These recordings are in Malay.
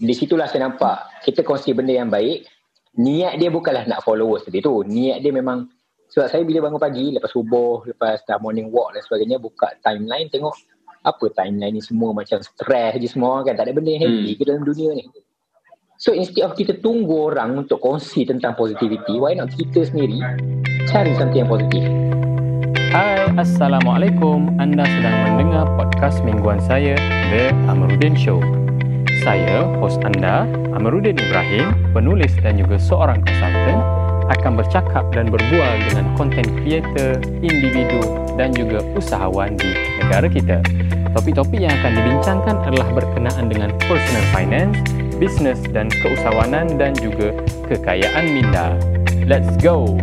di situlah saya nampak kita kongsi benda yang baik niat dia bukanlah nak followers tadi tu niat dia memang sebab saya bila bangun pagi lepas subuh lepas dah morning walk dan sebagainya buka timeline tengok apa timeline ni semua macam stress je semua kan tak ada benda yang happy hmm. ke dalam dunia ni so instead of kita tunggu orang untuk kongsi tentang positivity why not kita sendiri cari something yang positif Hai, Assalamualaikum. Anda sedang mendengar podcast mingguan saya, The Amarudin Show. Saya, host anda, Amarudin Ibrahim, penulis dan juga seorang konsultan, akan bercakap dan berbual dengan konten kreator, individu dan juga usahawan di negara kita. Topik-topik yang akan dibincangkan adalah berkenaan dengan personal finance, bisnes dan keusahawanan dan juga kekayaan minda. Let's go!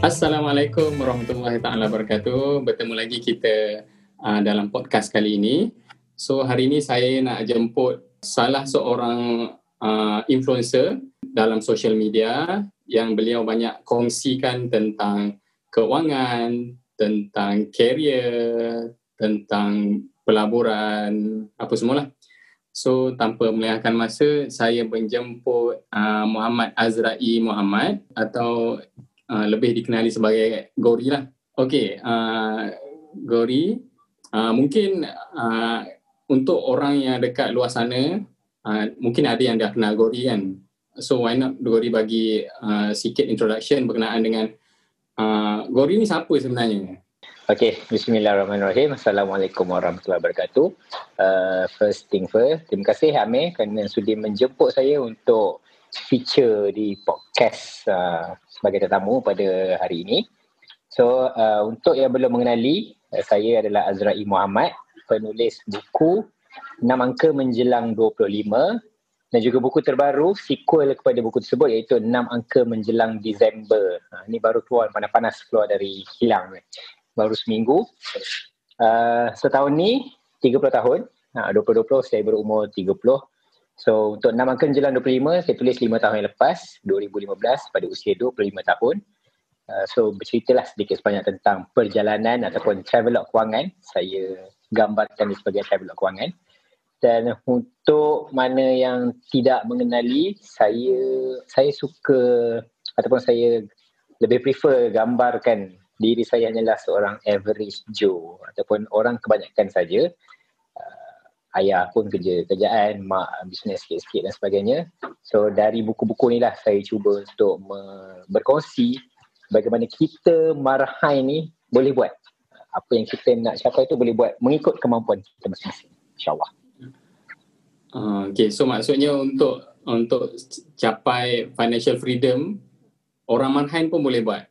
Assalamualaikum warahmatullahi taala wabarakatuh. Bertemu lagi kita uh, dalam podcast kali ini. So hari ini saya nak jemput salah seorang uh, influencer dalam social media yang beliau banyak kongsikan tentang keuangan, tentang career, tentang pelaburan, apa semualah. So tanpa melengahkan masa, saya menjemput uh, Muhammad Azrai Muhammad atau uh, lebih dikenali sebagai Gori lah. Okay, uh, Gori, uh, mungkin uh, untuk orang yang dekat luar sana uh, mungkin ada yang dah kenal Gori kan so why not Gori bagi uh, sikit introduction berkenaan dengan uh, Gori ni siapa sebenarnya Okay, bismillahirrahmanirrahim. Assalamualaikum warahmatullahi wabarakatuh. Uh, first thing first, terima kasih Amir kerana sudi menjemput saya untuk feature di podcast uh, sebagai tetamu pada hari ini. So, uh, untuk yang belum mengenali, uh, saya adalah Azrai Muhammad penulis buku 6 angka menjelang 25 dan juga buku terbaru sequel kepada buku tersebut iaitu 6 angka menjelang Disember. Ha, ini baru keluar panas-panas keluar dari hilang baru seminggu. Uh, setahun ni 30 tahun. Ha, 2020 saya berumur 30. So untuk 6 angka menjelang 25 saya tulis 5 tahun yang lepas 2015 pada usia 25 tahun. Uh, so berceritalah sedikit sebanyak tentang perjalanan ataupun travel kewangan saya gambarkan sebagai travel kewangan dan untuk mana yang tidak mengenali saya saya suka ataupun saya lebih prefer gambarkan diri saya hanyalah seorang average Joe ataupun orang kebanyakan saja. Uh, ayah pun kerja kerjaan mak bisnes sikit-sikit dan sebagainya. So dari buku-buku ni lah saya cuba untuk berkongsi bagaimana kita marahai ni boleh buat apa yang kita nak capai tu boleh buat mengikut kemampuan kita masing-masing insyaallah. Uh, okay so maksudnya untuk untuk capai financial freedom orang manhain pun boleh buat?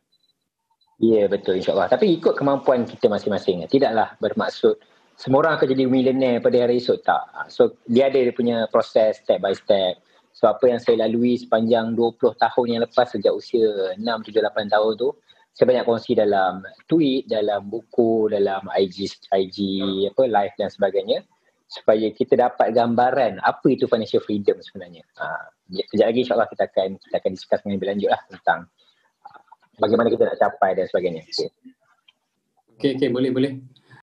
Ya yeah, betul insyaallah. Tapi ikut kemampuan kita masing-masing. Tidaklah bermaksud semua orang akan jadi millionaire pada hari esok tak. So dia ada dia punya proses step by step. So apa yang saya lalui sepanjang 20 tahun yang lepas sejak usia 6 7 8 tahun tu saya banyak kongsi dalam tweet, dalam buku, dalam IG, IG apa live dan sebagainya supaya kita dapat gambaran apa itu financial freedom sebenarnya. Ha, kejap lagi insyaAllah kita akan kita akan discuss dengan lebih lanjut lah tentang uh, bagaimana kita nak capai dan sebagainya. Okay. okay, okay, boleh, boleh.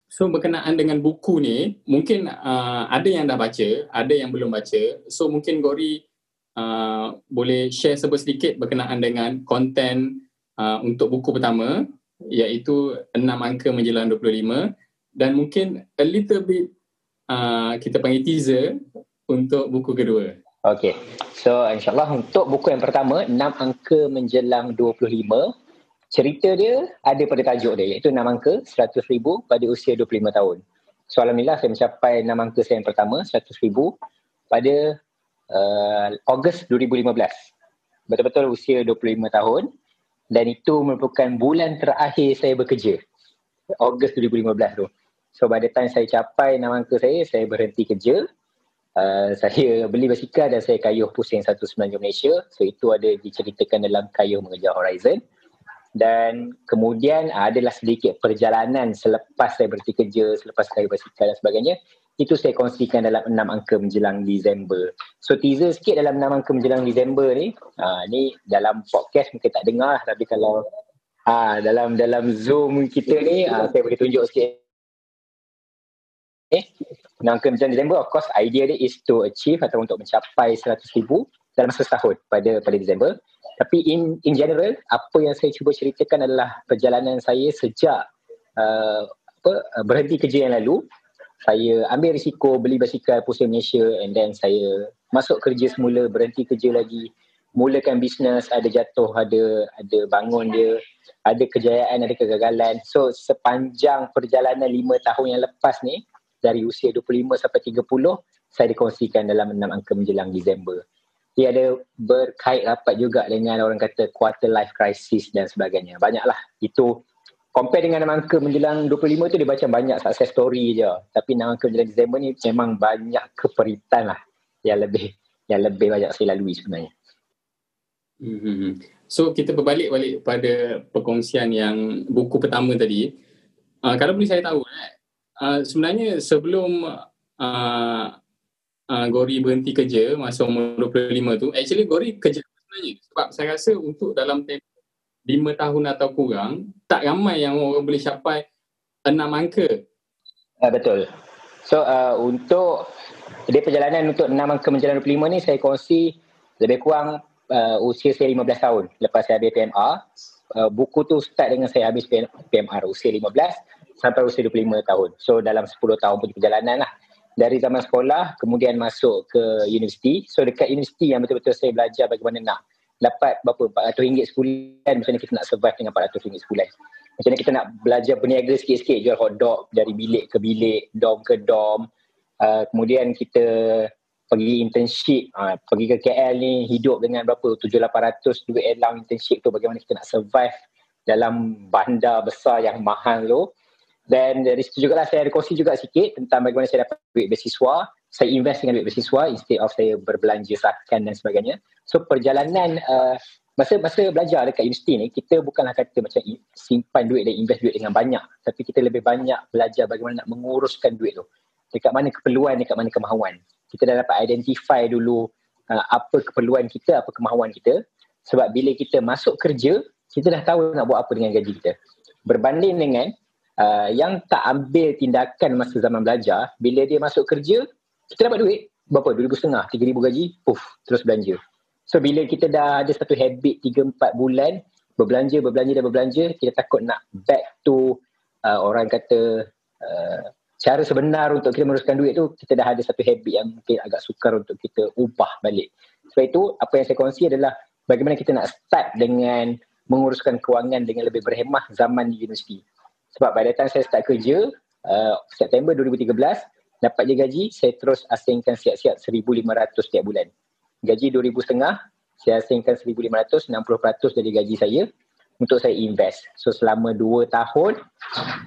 So berkenaan dengan buku ni, mungkin uh, ada yang dah baca, ada yang belum baca. So mungkin Gori uh, boleh share sedikit berkenaan dengan konten uh, untuk buku pertama iaitu 6 angka menjelang 25 dan mungkin a little bit uh, kita panggil teaser untuk buku kedua. Okay, so insyaAllah untuk buku yang pertama 6 angka menjelang 25 cerita dia ada pada tajuk dia iaitu 6 angka 100 ribu pada usia 25 tahun. So Alhamdulillah saya mencapai 6 angka saya yang pertama 100 ribu pada uh, Ogos 2015. Betul-betul usia 25 tahun dan itu merupakan bulan terakhir saya bekerja. Ogos 2015 tu. So pada time saya capai nama angka saya, saya berhenti kerja. Uh, saya beli basikal dan saya kayuh pusing satu semenanjung Malaysia. So itu ada diceritakan dalam kayuh mengejar horizon. Dan kemudian adalah sedikit perjalanan selepas saya berhenti kerja, selepas saya basikal dan sebagainya itu saya kongsikan dalam enam angka menjelang Disember. So teaser sikit dalam enam angka menjelang Disember ni. Ha, ni dalam podcast mungkin tak dengar tapi kalau ha, dalam dalam Zoom kita ni ha, saya boleh tunjuk sikit. Eh, enam angka menjelang Disember of course idea dia is to achieve atau untuk mencapai 100 ribu dalam masa setahun pada pada Disember. Tapi in in general apa yang saya cuba ceritakan adalah perjalanan saya sejak uh, apa berhenti kerja yang lalu. Saya ambil risiko beli basikal pusing Malaysia and then saya masuk kerja semula berhenti kerja lagi. Mulakan bisnes ada jatuh ada ada bangun dia ada kejayaan ada kegagalan. So sepanjang perjalanan lima tahun yang lepas ni dari usia 25 sampai 30 saya dikongsikan dalam enam angka menjelang Disember dia ada berkait rapat juga dengan orang kata quarter life crisis dan sebagainya. Banyaklah. Itu compare dengan enam angka menjelang 25 tu dia baca banyak success story je. Tapi enam angka menjelang Disember ni memang banyak keperitan lah yang lebih yang lebih banyak saya lalui sebenarnya. Mm-hmm. So kita berbalik balik pada perkongsian yang buku pertama tadi. Uh, kalau boleh saya tahu, uh, sebenarnya sebelum uh, uh, Gori berhenti kerja masa umur 25 tu. Actually Gori kerja sebenarnya? Sebab saya rasa untuk dalam tempoh 5 tahun atau kurang tak ramai yang orang boleh capai 6 angka. Uh, betul. So uh, untuk dia perjalanan untuk 6 angka menjalan 25 ni saya kongsi lebih kurang uh, usia saya 15 tahun lepas saya habis PMR uh, buku tu start dengan saya habis PMR usia 15 sampai usia 25 tahun. So dalam 10 tahun punya perjalanan lah dari zaman sekolah kemudian masuk ke universiti. So dekat universiti yang betul-betul saya belajar bagaimana nak dapat berapa RM400 sebulan macam mana kita nak survive dengan RM400 sebulan. Macam mana kita nak belajar berniaga sikit-sikit jual hotdog dari bilik ke bilik, dom ke dom. Uh, kemudian kita pergi internship, uh, pergi ke KL ni hidup dengan berapa RM7,800 duit elang internship tu bagaimana kita nak survive dalam bandar besar yang mahal tu. Dan dari situ juga lah saya ada kongsi juga sikit tentang bagaimana saya dapat duit beasiswa. Saya invest dengan duit beasiswa instead of saya berbelanja sakan dan sebagainya. So perjalanan uh, masa masa belajar dekat universiti ni kita bukanlah kata macam simpan duit dan invest duit dengan banyak. Tapi kita lebih banyak belajar bagaimana nak menguruskan duit tu. Dekat mana keperluan, dekat mana kemahuan. Kita dah dapat identify dulu uh, apa keperluan kita, apa kemahuan kita. Sebab bila kita masuk kerja, kita dah tahu nak buat apa dengan gaji kita. Berbanding dengan uh, yang tak ambil tindakan masa zaman belajar, bila dia masuk kerja, kita dapat duit. Berapa? RM2,500, RM3,000 gaji, puff, terus belanja. So bila kita dah ada satu habit 3-4 bulan, berbelanja, berbelanja dan berbelanja, kita takut nak back to uh, orang kata uh, cara sebenar untuk kita meneruskan duit tu, kita dah ada satu habit yang mungkin agak sukar untuk kita ubah balik. Sebab itu, apa yang saya kongsi adalah bagaimana kita nak start dengan menguruskan kewangan dengan lebih berhemah zaman di universiti. Sebab pada time saya start kerja, uh, September 2013, dapat je gaji, saya terus asingkan siap-siap 1,500 setiap bulan. Gaji 2,500, saya asingkan 1,500, 60% dari gaji saya untuk saya invest. So selama 2 tahun,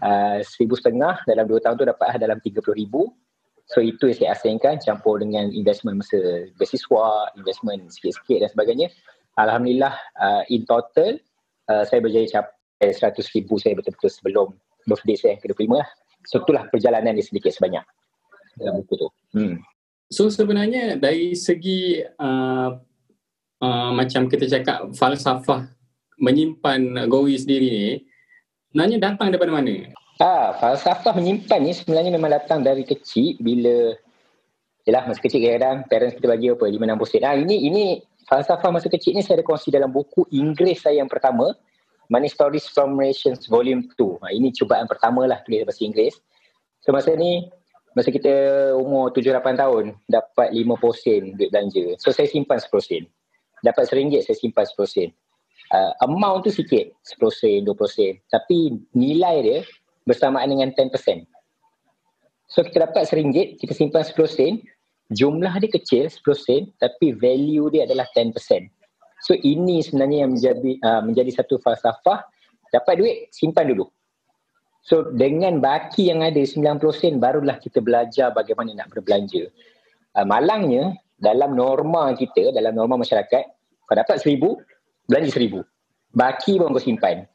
uh, 1,500 dalam 2 tahun tu dapat dalam 30,000. So itu yang saya asingkan campur dengan investment masa beasiswa, investment sikit-sikit dan sebagainya. Alhamdulillah uh, in total uh, saya berjaya cap 100 ribu saya betul-betul sebelum birthday saya yang ke-25 lah. So itulah perjalanan dia sedikit sebanyak dalam buku tu. Hmm. So sebenarnya dari segi uh, uh, macam kita cakap falsafah menyimpan Gori sendiri ni sebenarnya datang daripada mana? Ah, falsafah menyimpan ni sebenarnya memang datang dari kecil bila Yalah, masa kecil kadang-kadang parents kita bagi apa, 5-6 sen. Ah, ini, ini falsafah masa kecil ni saya ada kongsi dalam buku Inggeris saya yang pertama Money Stories from Nations Volume 2. Ha, ini cubaan pertama lah tulis bahasa Inggeris. So masa ni, masa kita umur 7-8 tahun, dapat 50 sen duit belanja. So saya simpan 10 sen. Dapat RM1, saya simpan 10 sen. Uh, amount tu sikit, 10 sen, 20 sen. Tapi nilai dia bersamaan dengan 10%. So kita dapat RM1, kita simpan 10 sen. Jumlah dia kecil, 10 sen. Tapi value dia adalah 10%. So ini sebenarnya yang menjadi uh, menjadi satu falsafah dapat duit simpan dulu. So dengan baki yang ada 90 sen barulah kita belajar bagaimana nak berbelanja. Uh, malangnya dalam norma kita, dalam norma masyarakat, kau dapat seribu, belanja seribu. Baki pun kau simpan.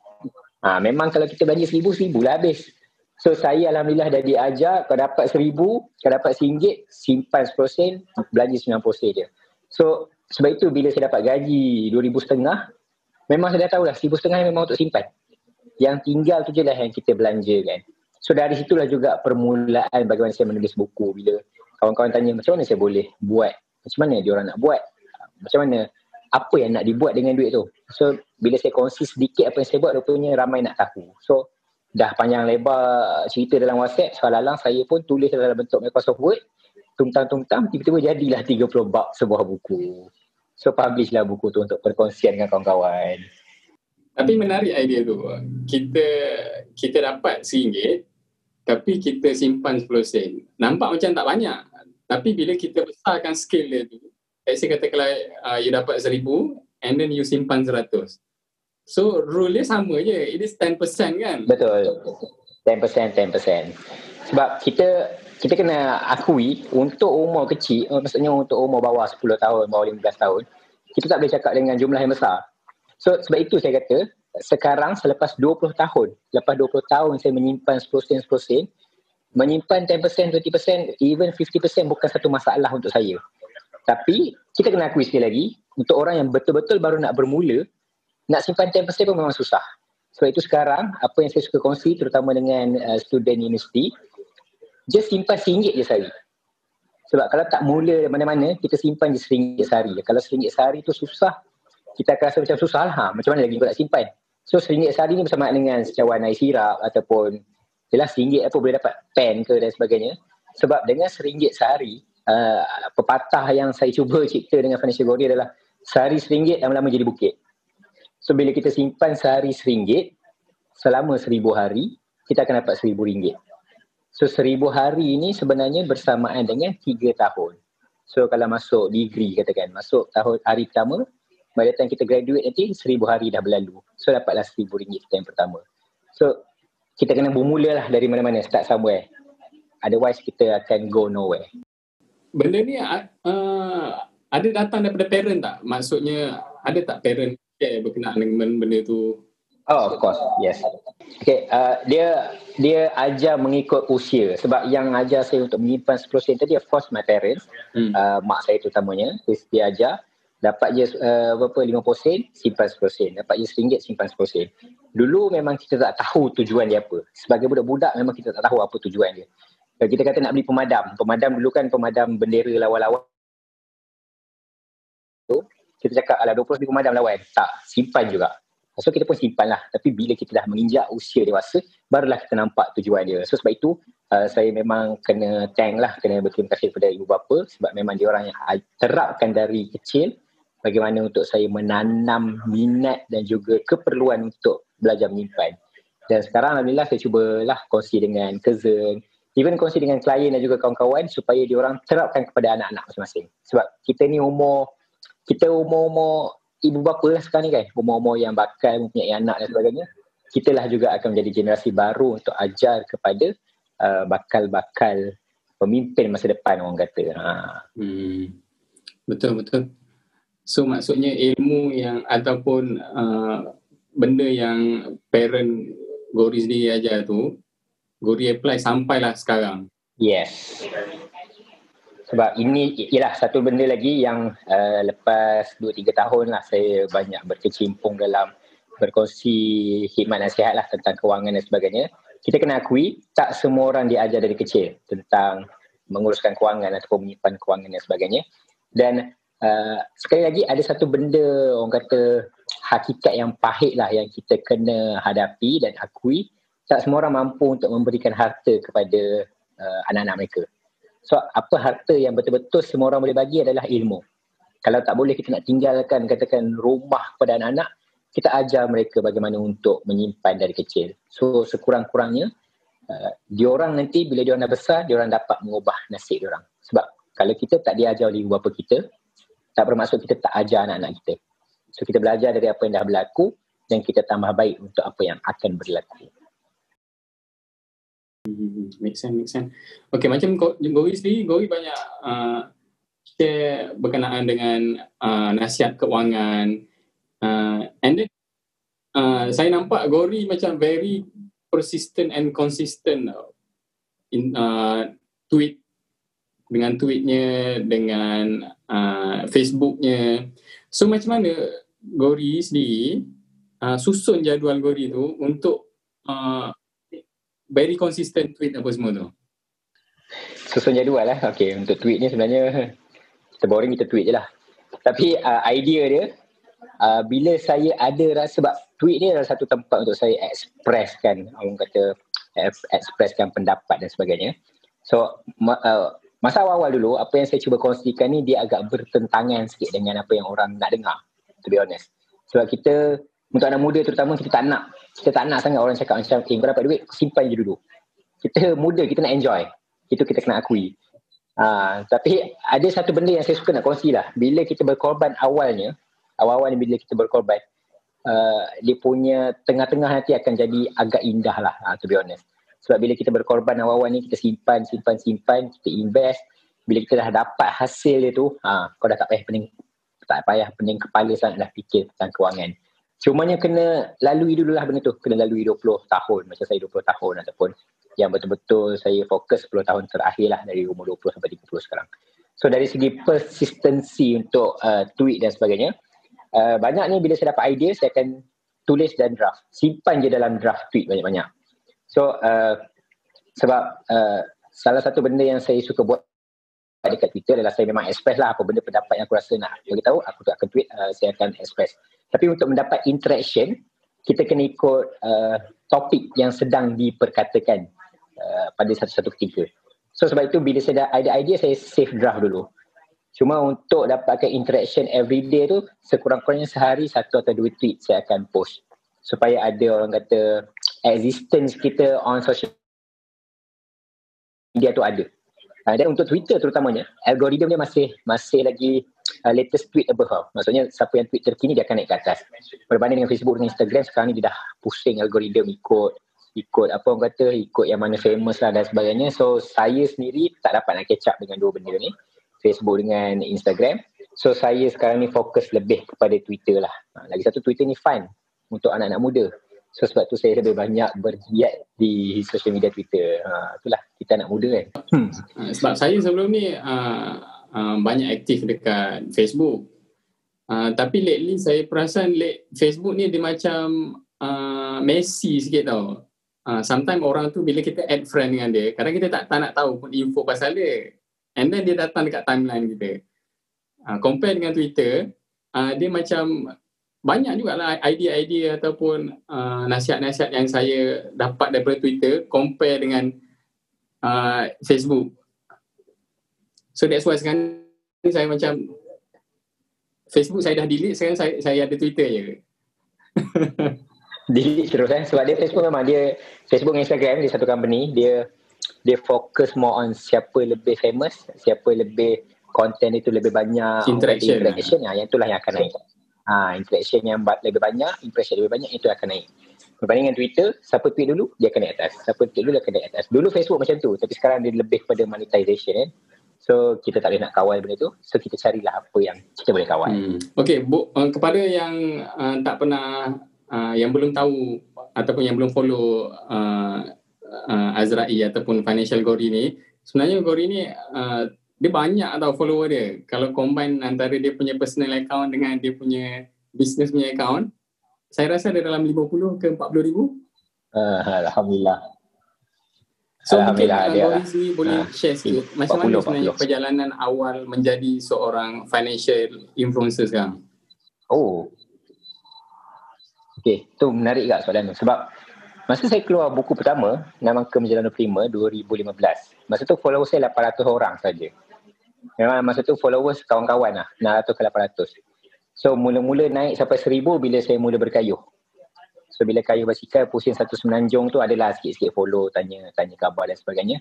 Ha, memang kalau kita belanja seribu, seribu lah habis. So saya Alhamdulillah dah diajar, kau dapat seribu, kau dapat singgit, simpan 10 sen, belanja 90 sen je. So sebab itu bila saya dapat gaji RM2,500, memang saya dah tahu lah RM1,500 memang untuk simpan. Yang tinggal tu je lah yang kita belanja kan. So dari situlah juga permulaan bagaimana saya menulis buku bila kawan-kawan tanya macam mana saya boleh buat, macam mana dia orang nak buat, macam mana apa yang nak dibuat dengan duit tu. So bila saya kongsi sedikit apa yang saya buat rupanya ramai nak tahu. So dah panjang lebar cerita dalam WhatsApp, soalan saya pun tulis dalam bentuk Microsoft Word, tungtang-tungtang tiba-tiba jadilah 30 bab sebuah buku. So publish lah buku tu untuk perkongsian dengan kawan-kawan. Tapi menarik idea tu. Kita kita dapat RM1 tapi kita simpan 10 sen. Nampak macam tak banyak. Tapi bila kita besarkan skill dia tu, let's say katakanlah uh, you dapat seribu and then you simpan seratus. So rule dia sama je. It is 10% kan? Betul. 10%, 10%. Sebab kita kita kena akui untuk umur kecil, uh, maksudnya untuk umur bawah 10 tahun, bawah 15 tahun, kita tak boleh cakap dengan jumlah yang besar. So sebab itu saya kata, sekarang selepas 20 tahun, lepas 20 tahun saya menyimpan 10%, 10%, menyimpan 10%, 20%, even 50% bukan satu masalah untuk saya. Tapi kita kena akui sekali lagi, untuk orang yang betul-betul baru nak bermula, nak simpan 10% pun memang susah. Sebab itu sekarang, apa yang saya suka kongsi terutama dengan uh, student universiti, just simpan RM1 je sehari. Sebab kalau tak mula mana-mana, kita simpan je RM1 sehari. Kalau RM1 sehari tu susah, kita akan rasa macam susah lah. Ha, macam mana lagi kau nak simpan? So RM1 sehari ni bersama dengan secawan air sirap ataupun jelas RM1 apa boleh dapat pen ke dan sebagainya. Sebab dengan RM1 sehari, uh, pepatah yang saya cuba cipta dengan Financial Glory adalah sehari RM1 lama-lama jadi bukit. So bila kita simpan sehari RM1 selama seribu hari, kita akan dapat seribu ringgit. So seribu hari ini sebenarnya bersamaan dengan tiga tahun. So kalau masuk degree katakan, masuk tahun hari pertama, the time kita graduate nanti seribu hari dah berlalu. So dapatlah seribu ringgit kita yang pertama. So kita kena bermula lah dari mana-mana, start somewhere. Otherwise kita akan go nowhere. Benda ni uh, ada datang daripada parent tak? Maksudnya ada tak parent share berkenaan dengan benda tu? Oh, of course. Yes. Okay, uh, dia dia ajar mengikut usia. Sebab yang ajar saya untuk menyimpan 10% tadi, of course, my parents. Hmm. Uh, mak saya terutamanya. Dia ajar, dapat je uh, berapa, 5%, simpan 10%. Dapat je RM1, simpan 10%. Dulu memang kita tak tahu tujuan dia apa. Sebagai budak-budak, memang kita tak tahu apa tujuan dia. Kalau kita kata nak beli pemadam. Pemadam dulu kan pemadam bendera lawan-lawan kita cakap ala 20 ribu pemadam lawan. Tak, simpan juga. So kita pun simpan lah. Tapi bila kita dah menginjak usia dewasa, barulah kita nampak tujuan dia. So sebab itu, uh, saya memang kena thank lah, kena berterima kasih kepada ibu bapa sebab memang dia orang yang terapkan dari kecil bagaimana untuk saya menanam minat dan juga keperluan untuk belajar menyimpan. Dan sekarang Alhamdulillah saya cubalah kongsi dengan cousin, even kongsi dengan klien dan juga kawan-kawan supaya dia orang terapkan kepada anak-anak masing-masing. Sebab kita ni umur kita umur-umur ibu bapa lah sekarang ni kan, umur-umur yang bakal mempunyai anak dan sebagainya, kita lah juga akan menjadi generasi baru untuk ajar kepada uh, bakal-bakal pemimpin masa depan orang kata. Ha. Hmm. Betul betul. So maksudnya ilmu yang ataupun uh, benda yang parent Gori sendiri ajar tu, Gori apply sampailah sekarang. Yes sebab ini ialah satu benda lagi yang uh, lepas 2-3 tahun lah saya banyak berkecimpung dalam berkongsi khidmat nasihat lah tentang kewangan dan sebagainya. Kita kena akui tak semua orang diajar dari kecil tentang menguruskan kewangan ataupun menyimpan kewangan dan sebagainya. Dan uh, sekali lagi ada satu benda orang kata hakikat yang pahit lah yang kita kena hadapi dan akui tak semua orang mampu untuk memberikan harta kepada uh, anak-anak mereka. So apa harta yang betul-betul semua orang boleh bagi adalah ilmu. Kalau tak boleh kita nak tinggalkan katakan rumah kepada anak-anak, kita ajar mereka bagaimana untuk menyimpan dari kecil. So sekurang-kurangnya uh, diorang nanti bila diorang dah besar, diorang dapat mengubah nasib diorang. Sebab kalau kita tak diajar oleh ibu bapa kita, tak bermaksud kita tak ajar anak-anak kita. So kita belajar dari apa yang dah berlaku dan kita tambah baik untuk apa yang akan berlaku. Hmm, make sense, make sense. Okay, macam Gori sendiri, Gori banyak uh, share berkenaan dengan uh, nasihat keuangan. Uh, and then, uh, saya nampak Gori macam very persistent and consistent in uh, tweet dengan tweetnya, dengan uh, Facebooknya. So macam mana Gori sendiri uh, susun jadual Gori tu untuk uh, very consistent tweet apa semua tu? Susun jadual lah. Okay, untuk tweet ni sebenarnya kita boring kita tweet je lah. Tapi uh, idea dia, uh, bila saya ada rasa, sebab tweet ni adalah satu tempat untuk saya expresskan, orang kata expresskan pendapat dan sebagainya. So, ma- uh, masa awal-awal dulu, apa yang saya cuba kongsikan ni, dia agak bertentangan sikit dengan apa yang orang nak dengar, to be honest. Sebab kita, untuk anak muda terutama, kita tak nak, kita tak nak sangat orang cakap macam, eh, kau dapat duit, simpan je dulu. Kita muda, kita nak enjoy. Itu kita kena akui. Ha, tapi ada satu benda yang saya suka nak kongsi lah. Bila kita berkorban awalnya, awal-awal ni bila kita berkorban, uh, dia punya tengah-tengah nanti akan jadi agak indah lah, uh, to be honest. Sebab bila kita berkorban awal-awal ni, kita simpan, simpan, simpan, kita invest. Bila kita dah dapat hasil dia tu, uh, kau dah tak payah pening, tak payah pening kepala sangat dah fikir tentang kewangan. Cumanya kena lalui dulu lah benda tu. Kena lalui 20 tahun. Macam saya 20 tahun ataupun yang betul-betul saya fokus 10 tahun terakhir lah dari umur 20 sampai 30 sekarang. So dari segi persistency untuk uh, tweet dan sebagainya, uh, banyak ni bila saya dapat idea, saya akan tulis dan draft. Simpan je dalam draft tweet banyak-banyak. So uh, sebab uh, salah satu benda yang saya suka buat dekat Twitter adalah saya memang express lah apa benda pendapat yang aku rasa nak bagi tahu, aku akan tweet, uh, saya akan express. Tapi untuk mendapat interaction, kita kena ikut uh, topik yang sedang diperkatakan uh, pada satu-satu ketika. So sebab itu bila saya ada idea saya save draft dulu. Cuma untuk dapatkan interaction every day tu sekurang-kurangnya sehari satu atau dua tweet saya akan post supaya ada orang kata existence kita on social media tu ada. Uh, dan untuk Twitter terutamanya algoritma dia masih masih lagi uh, latest tweet above. Maksudnya siapa yang tweet terkini dia akan naik ke atas. Berbanding dengan Facebook dengan Instagram sekarang ni dia dah pusing algoritma ikut ikut apa orang kata ikut yang mana famous lah dan sebagainya. So saya sendiri tak dapat nak catch up dengan dua benda ni. Facebook dengan Instagram. So saya sekarang ni fokus lebih kepada Twitter lah. Ha, lagi satu Twitter ni fun untuk anak-anak muda so sebab tu saya lebih banyak bergiat di social media Twitter ha, itulah kita anak muda kan hmm. Ha, sebab saya sebelum ni uh, uh, banyak aktif dekat Facebook uh, tapi lately saya perasan Facebook ni dia macam uh, messy sikit tau uh, sometimes orang tu bila kita add friend dengan dia, kadang kita tak, tak nak tahu pun info pasal dia. And then dia datang dekat timeline kita. Uh, compare dengan Twitter, uh, dia macam banyak jugalah idea-idea ataupun uh, nasihat-nasihat yang saya dapat daripada Twitter compare dengan uh, Facebook. So that's why sekarang saya macam Facebook saya dah delete, sekarang saya, saya ada Twitter je. delete terus kan sebab dia Facebook memang dia Facebook dan Instagram dia satu company dia dia fokus more on siapa lebih famous siapa lebih content itu lebih banyak interaction, interaction lah. yang itulah yang akan naik ha, interaction yang lebih banyak impression lebih banyak itu akan naik. Berbanding dengan Twitter siapa tweet dulu dia akan naik atas. Siapa tweet dulu dia akan naik atas. Dulu Facebook macam tu tapi sekarang dia lebih pada monetization kan So kita tak boleh nak kawal benda tu. So kita carilah apa yang kita boleh kawal. Hmm. Okay bu, uh, kepada yang uh, tak pernah uh, yang belum tahu ataupun yang belum follow uh, uh, Azrai ataupun Financial Gori ni, sebenarnya Gori ni uh, dia banyak tau follower dia. Kalau combine antara dia punya personal account dengan dia punya business punya account, saya rasa ada dalam 50 ke 40 ribu. Uh, Alhamdulillah. So Alhamdulillah mungkin Gori sini boleh uh, share sikit macam 40, mana sebenarnya 40. perjalanan awal menjadi seorang financial influencer sekarang? Oh, Okay, tu menarik tak soalan tu. Sebab masa saya keluar buku pertama, Nama Kemajalan Prima 2015, masa tu followers saya 800 orang saja. Memang masa tu followers kawan-kawan lah, 600 ke 800. So mula-mula naik sampai 1000 bila saya mula berkayuh. So bila kayuh basikal, pusing satu semenanjung tu adalah sikit-sikit follow, tanya tanya khabar dan sebagainya.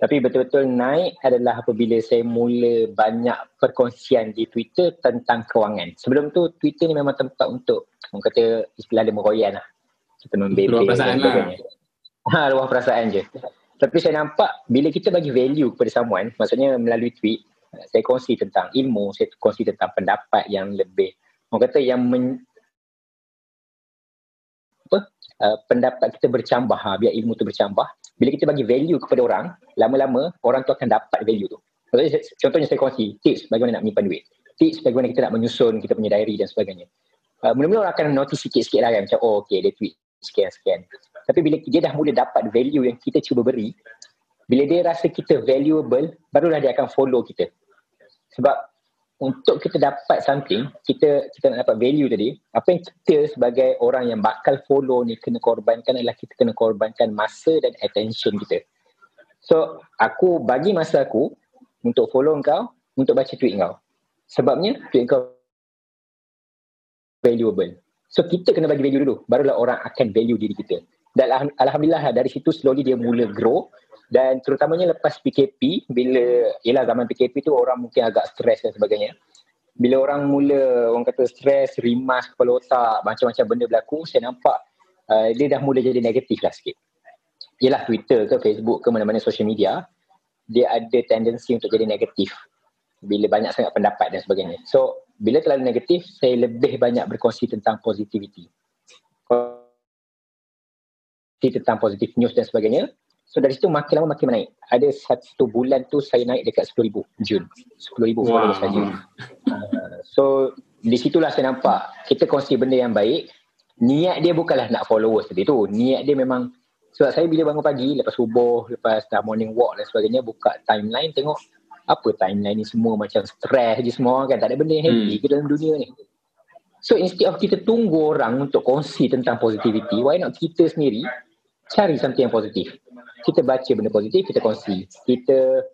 Tapi betul-betul naik adalah apabila saya mula banyak perkongsian di Twitter tentang kewangan. Sebelum tu Twitter ni memang tempat untuk orang kata istilah dia meroyan lah. Kita membebel. Luar perasaan lah. Ha, luar perasaan je. Tapi saya nampak bila kita bagi value kepada someone, maksudnya melalui tweet, saya kongsi tentang ilmu, saya kongsi tentang pendapat yang lebih, orang kata yang men, apa, uh, pendapat kita bercambah, ha, biar ilmu tu bercambah, bila kita bagi value kepada orang, lama-lama orang tu akan dapat value tu. Maksudnya, contohnya saya kongsi tips bagaimana nak menyimpan duit. Tips bagaimana kita nak menyusun kita punya diary dan sebagainya. Uh, mula-mula orang akan notice sikit-sikit lah kan macam oh okay dia tweet sekian-sekian. Tapi bila dia dah mula dapat value yang kita cuba beri, bila dia rasa kita valuable, barulah dia akan follow kita. Sebab untuk kita dapat something, kita kita nak dapat value tadi, apa yang kita sebagai orang yang bakal follow ni kena korbankan adalah kita kena korbankan masa dan attention kita. So, aku bagi masa aku untuk follow kau, untuk baca tweet kau. Sebabnya tweet kau valuable. So kita kena bagi value dulu, barulah orang akan value diri kita. Dan alhamdulillah dari situ slowly dia mula grow dan terutamanya lepas PKP bila ialah zaman PKP tu orang mungkin agak stres dan sebagainya. Bila orang mula orang kata stres, rimas kepala otak, macam-macam benda berlaku, saya nampak uh, dia dah mula jadi negatif lah sikit. Ialah Twitter ke Facebook ke mana-mana social media, dia ada tendensi untuk jadi negatif bila banyak sangat pendapat dan sebagainya. So, bila terlalu negatif, saya lebih banyak berkongsi tentang positivity. Tentang positif news dan sebagainya. So dari situ makin lama makin naik. Ada satu bulan tu saya naik dekat 10,000 Jun. 10,000 wow. followers saja. Uh, so di situlah saya nampak kita kongsi benda yang baik. Niat dia bukanlah nak followers tadi tu. Niat dia memang sebab saya bila bangun pagi lepas subuh, lepas dah morning walk dan sebagainya buka timeline tengok apa timeline ni semua macam stress je semua kan tak ada benda yang happy hmm. ke dalam dunia ni so instead of kita tunggu orang untuk kongsi tentang positivity why not kita sendiri cari something yang positif kita baca benda positif kita kongsi kita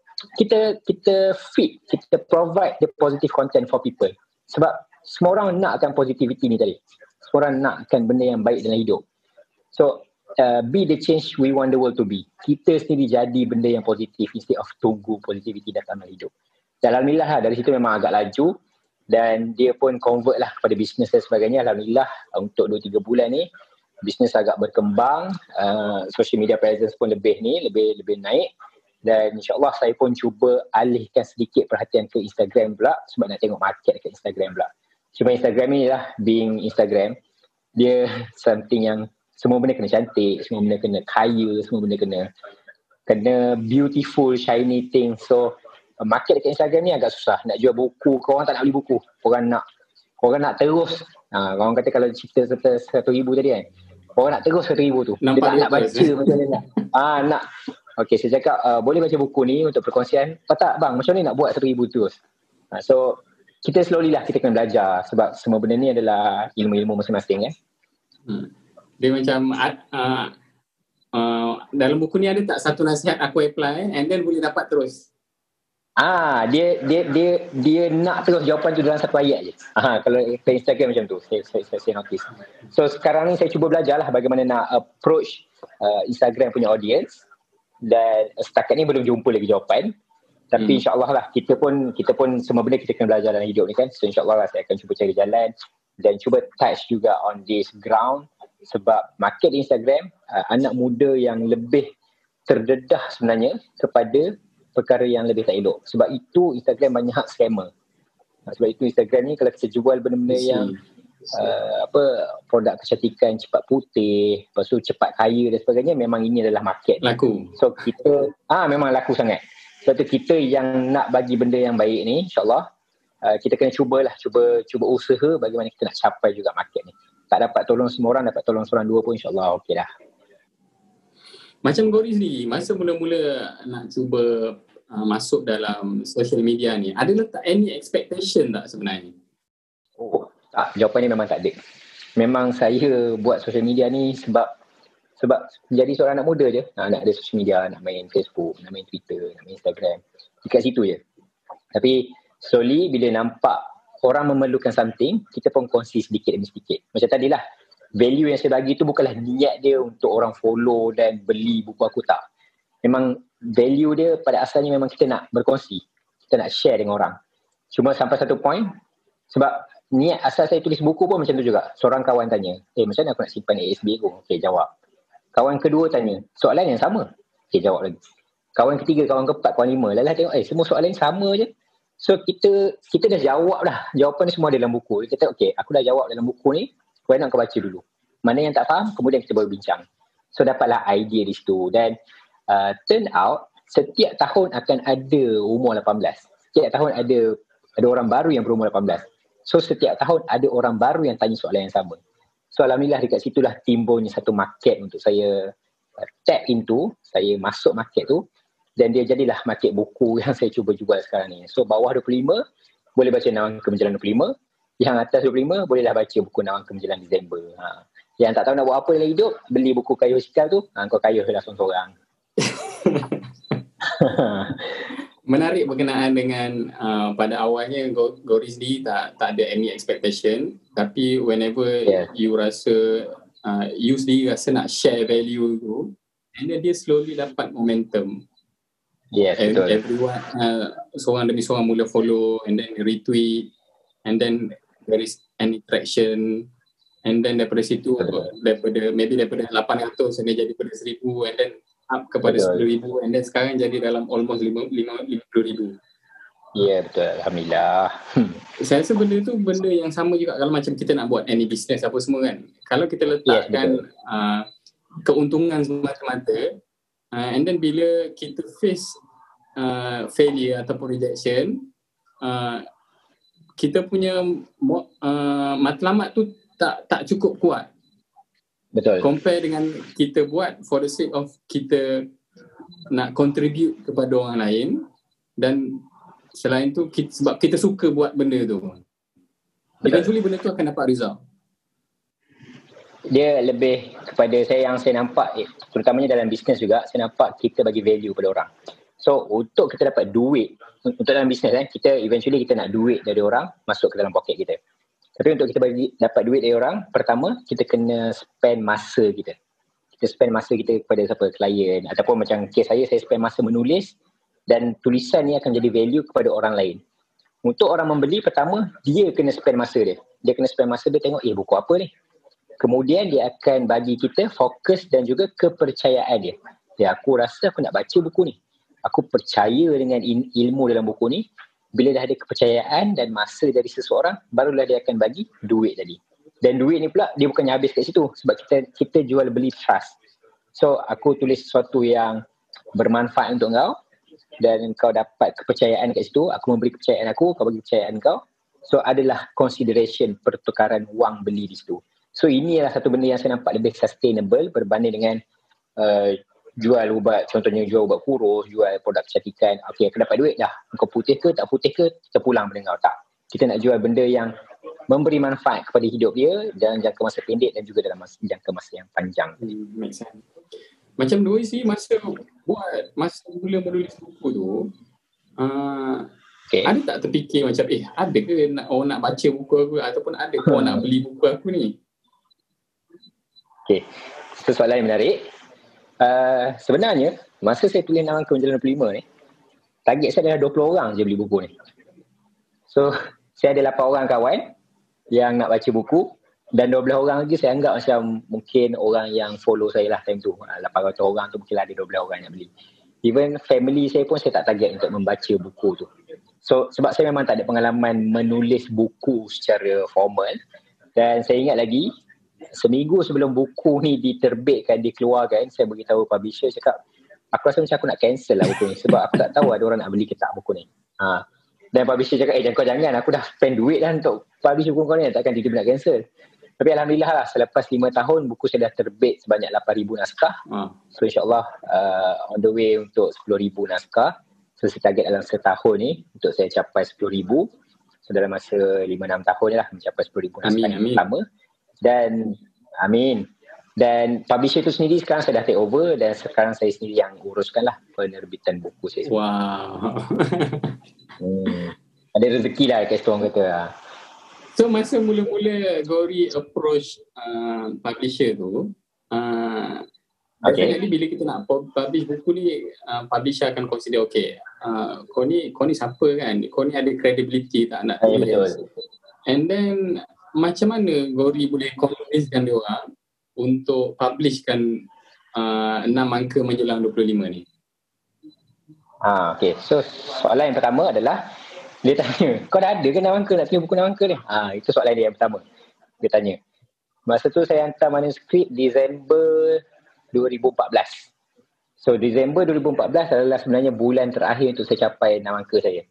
kita kita fit kita provide the positive content for people sebab semua orang nakkan positivity ni tadi semua orang nakkan benda yang baik dalam hidup so uh, be the change we want the world to be. Kita sendiri jadi benda yang positif instead of tunggu positivity datang dalam hidup. Dan Alhamdulillah lah, dari situ memang agak laju dan dia pun convert lah kepada bisnes dan sebagainya. Alhamdulillah untuk 2-3 bulan ni bisnes agak berkembang, uh, social media presence pun lebih ni, lebih lebih naik dan insyaAllah saya pun cuba alihkan sedikit perhatian ke Instagram pula sebab nak tengok market ke Instagram pula. Cuma Instagram ni lah being Instagram, dia something yang semua benda kena cantik, semua benda kena kaya, semua benda kena kena beautiful, shiny thing. So market dekat Instagram ni agak susah. Nak jual buku, kau orang tak nak beli buku. Orang nak orang nak terus. Ha, orang kata kalau cerita serta satu ribu tadi kan. Orang nak terus satu ribu tu. Nampak dia tak nak baca eh? macam ni nak. Ah nak. Okay, saya cakap uh, boleh baca buku ni untuk perkongsian. Apa tak bang, macam ni nak buat satu ribu terus. Ha, so, kita slowly lah kita kena belajar sebab semua benda ni adalah ilmu-ilmu masing-masing. Eh. Hmm dia macam uh, uh, dalam buku ni ada tak satu nasihat aku apply and then boleh dapat terus Ah, dia dia dia dia nak terus jawapan tu dalam satu ayat je. Ha, kalau ke Instagram macam tu, saya saya, saya, saya notice. So sekarang ni saya cuba belajar lah bagaimana nak approach uh, Instagram punya audience dan setakat ni belum jumpa lagi jawapan. Tapi hmm. insyaAllah lah kita pun kita pun semua benda kita kena belajar dalam hidup ni kan. So insyaAllah lah saya akan cuba cari jalan dan cuba touch juga on this ground sebab market Instagram uh, anak muda yang lebih terdedah sebenarnya kepada perkara yang lebih tak elok. Sebab itu Instagram banyak scammer. Uh, sebab itu Instagram ni kalau kita jual benda-benda yang uh, apa produk kecantikan cepat putih lepas tu cepat kaya dan sebagainya memang ini adalah market. Laku. So kita ah memang laku sangat. Sebab tu kita yang nak bagi benda yang baik ni insyaallah uh, kita kena cubalah cuba cuba usaha bagaimana kita nak capai juga market ni. Tak dapat tolong semua orang dapat tolong seorang dua pun insyaallah okey dah macam Gori sendiri masa mula-mula nak cuba uh, masuk dalam social media ni ada letak any expectation tak sebenarnya? Oh tak jawapan ni memang tak ada. Memang saya buat social media ni sebab sebab jadi seorang anak muda je. Nak, nak ada social media nak main Facebook nak main Twitter nak main Instagram. Dekat situ je. Tapi slowly bila nampak orang memerlukan something, kita pun kongsi sedikit demi sedikit. Macam tadi lah, value yang saya bagi tu bukanlah niat dia untuk orang follow dan beli buku aku tak. Memang value dia pada asalnya memang kita nak berkongsi. Kita nak share dengan orang. Cuma sampai satu point, sebab niat asal saya tulis buku pun macam tu juga. Seorang kawan tanya, eh macam mana aku nak simpan ASB aku? Okay, jawab. Kawan kedua tanya, soalan yang sama? Okay, jawab lagi. Kawan ketiga, kawan keempat, kawan lima. Lalah tengok, eh semua soalan yang sama je. So kita kita dah jawab dah. Jawapan ni semua dalam buku. Kita okay, aku dah jawab dalam buku ni. Why nak kau baca dulu. Mana yang tak faham, kemudian kita baru bincang. So dapatlah idea di situ. Dan uh, turn out, setiap tahun akan ada umur 18. Setiap tahun ada ada orang baru yang berumur 18. So setiap tahun ada orang baru yang tanya soalan yang sama. So Alhamdulillah dekat situlah timbulnya satu market untuk saya uh, tap into, saya masuk market tu dan dia jadilah market buku yang saya cuba jual sekarang ni. So bawah 25 boleh baca Nawang ke Menjelang 25, yang atas 25 bolehlah baca buku Nawang ke Menjelang Disember. Ha. Yang tak tahu nak buat apa dalam hidup, beli buku kayu hospital tu, ha, kau kayu lah seorang-seorang. Menarik berkenaan dengan uh, pada awalnya Gori sendiri tak tak ada any expectation tapi whenever yeah. you rasa uh, you sendiri rasa nak share value tu and then dia slowly dapat momentum Yes, and betul. Everyone, uh, seorang demi seorang mula follow and then retweet and then there is an interaction and then daripada situ betul. daripada maybe daripada 800 and then jadi pada 1000 and then up kepada betul. 10,000 and then sekarang jadi dalam almost 50,000. Ya yeah, betul Alhamdulillah hmm. Saya rasa benda tu benda yang sama juga kalau macam kita nak buat any business apa semua kan Kalau kita letakkan yes, uh, keuntungan semata-mata uh, and then bila kita face uh, failure ataupun rejection uh, kita punya uh, matlamat tu tak tak cukup kuat Betul. Compare dengan kita buat for the sake of kita nak contribute kepada orang lain dan selain tu kita, sebab kita suka buat benda tu. Eventually benda tu akan dapat result. Dia lebih kepada saya yang saya nampak eh, terutamanya dalam bisnes juga saya nampak kita bagi value pada orang. So untuk kita dapat duit untuk dalam bisnes eh, kita eventually kita nak duit dari orang masuk ke dalam poket kita. Tapi untuk kita bagi dapat duit dari orang, pertama kita kena spend masa kita. Kita spend masa kita kepada siapa klien ataupun macam kes saya saya spend masa menulis dan tulisan ni akan jadi value kepada orang lain. Untuk orang membeli pertama dia kena spend masa dia. Dia kena spend masa dia tengok eh buku apa ni. Kemudian dia akan bagi kita fokus dan juga kepercayaan dia. Ya aku rasa aku nak baca buku ni. Aku percaya dengan ilmu dalam buku ni bila dah ada kepercayaan dan masa dari seseorang barulah dia akan bagi duit tadi. Dan duit ni pula dia bukannya habis kat situ sebab kita kita jual beli trust. So aku tulis sesuatu yang bermanfaat untuk kau dan kau dapat kepercayaan kat situ aku memberi kepercayaan aku kau bagi kepercayaan kau. So adalah consideration pertukaran wang beli di situ. So ini adalah satu benda yang saya nampak lebih sustainable berbanding dengan uh, jual ubat contohnya jual ubat kurus jual produk kecantikan okey aku dapat duit dah. Kau putih ke tak putih ke kita pulang benda kau tak kita nak jual benda yang memberi manfaat kepada hidup dia dalam jangka masa pendek dan juga dalam masa, jangka masa yang panjang. Hmm, macam dua isi masa buat masa mula menulis buku tu uh, okay. ada tak terfikir macam eh ada ke nak, orang nak baca buku aku ataupun ada ke orang nak beli buku aku ni? Okay, itu soalan yang menarik uh, sebenarnya masa saya tulis nama ke Menjalan 25 ni target saya adalah 20 orang je beli buku ni. So saya ada 8 orang kawan yang nak baca buku dan 12 orang lagi saya anggap macam mungkin orang yang follow saya lah time tu. 800 ah, orang tu mungkin ada 12 orang yang beli. Even family saya pun saya tak target untuk membaca buku tu. So sebab saya memang tak ada pengalaman menulis buku secara formal. Dan saya ingat lagi seminggu sebelum buku ni diterbitkan, dikeluarkan, saya beritahu publisher cakap, aku rasa macam aku nak cancel lah buku ni sebab aku tak tahu ada orang nak beli ke tak buku ni. Ha. Dan publisher cakap, eh jangan kau jangan, aku dah spend duit dah untuk publish buku kau ni, takkan tiba-tiba nak cancel. Tapi Alhamdulillah lah, selepas lima tahun, buku saya dah terbit sebanyak 8,000 naskah. Ha. So insyaAllah, uh, on the way untuk 10,000 naskah. So saya target dalam setahun ni, untuk saya capai 10,000. So dalam masa 5-6 tahun lah, mencapai 10,000 naskah amin, yang pertama dan amin dan publisher itu sendiri sekarang saya dah take over dan sekarang saya sendiri yang uruskan lah penerbitan buku saya sendiri. Wow. hmm. Ada rezeki lah kat situ orang kata. Lah. So masa mula-mula Gori approach uh, publisher tu, uh, okay. Definitely bila kita nak publish buku ni, uh, publisher akan consider okay, uh, kau ni kau ni siapa kan? Kau ni ada credibility tak nak? Ya, betul. And then macam mana Gori boleh convincekan dia orang untuk publishkan uh, enam uh, angka menjelang 25 ni? Ha, okay. So soalan yang pertama adalah dia tanya, kau dah ada ke enam angka nak tulis buku enam angka ni? Ha, itu soalan dia yang pertama. Dia tanya. Masa tu saya hantar manuskrip Disember 2014. So Disember 2014 adalah sebenarnya bulan terakhir untuk saya capai enam angka saya.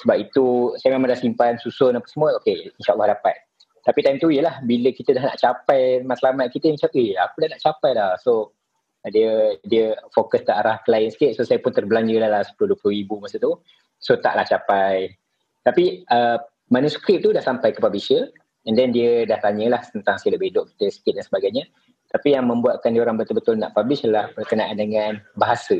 Sebab itu saya memang dah simpan susun apa semua. Okay, insyaAllah dapat. Tapi time tu ialah bila kita dah nak capai matlamat kita macam eh aku dah nak capai dah. So dia dia fokus ke arah klien sikit so saya pun terbelanja lah 10 20 ribu masa tu. So taklah capai. Tapi uh, manuskrip tu dah sampai ke publisher and then dia dah tanyalah tentang sila bedok kita sikit dan sebagainya. Tapi yang membuatkan dia orang betul-betul nak publish adalah berkenaan dengan bahasa.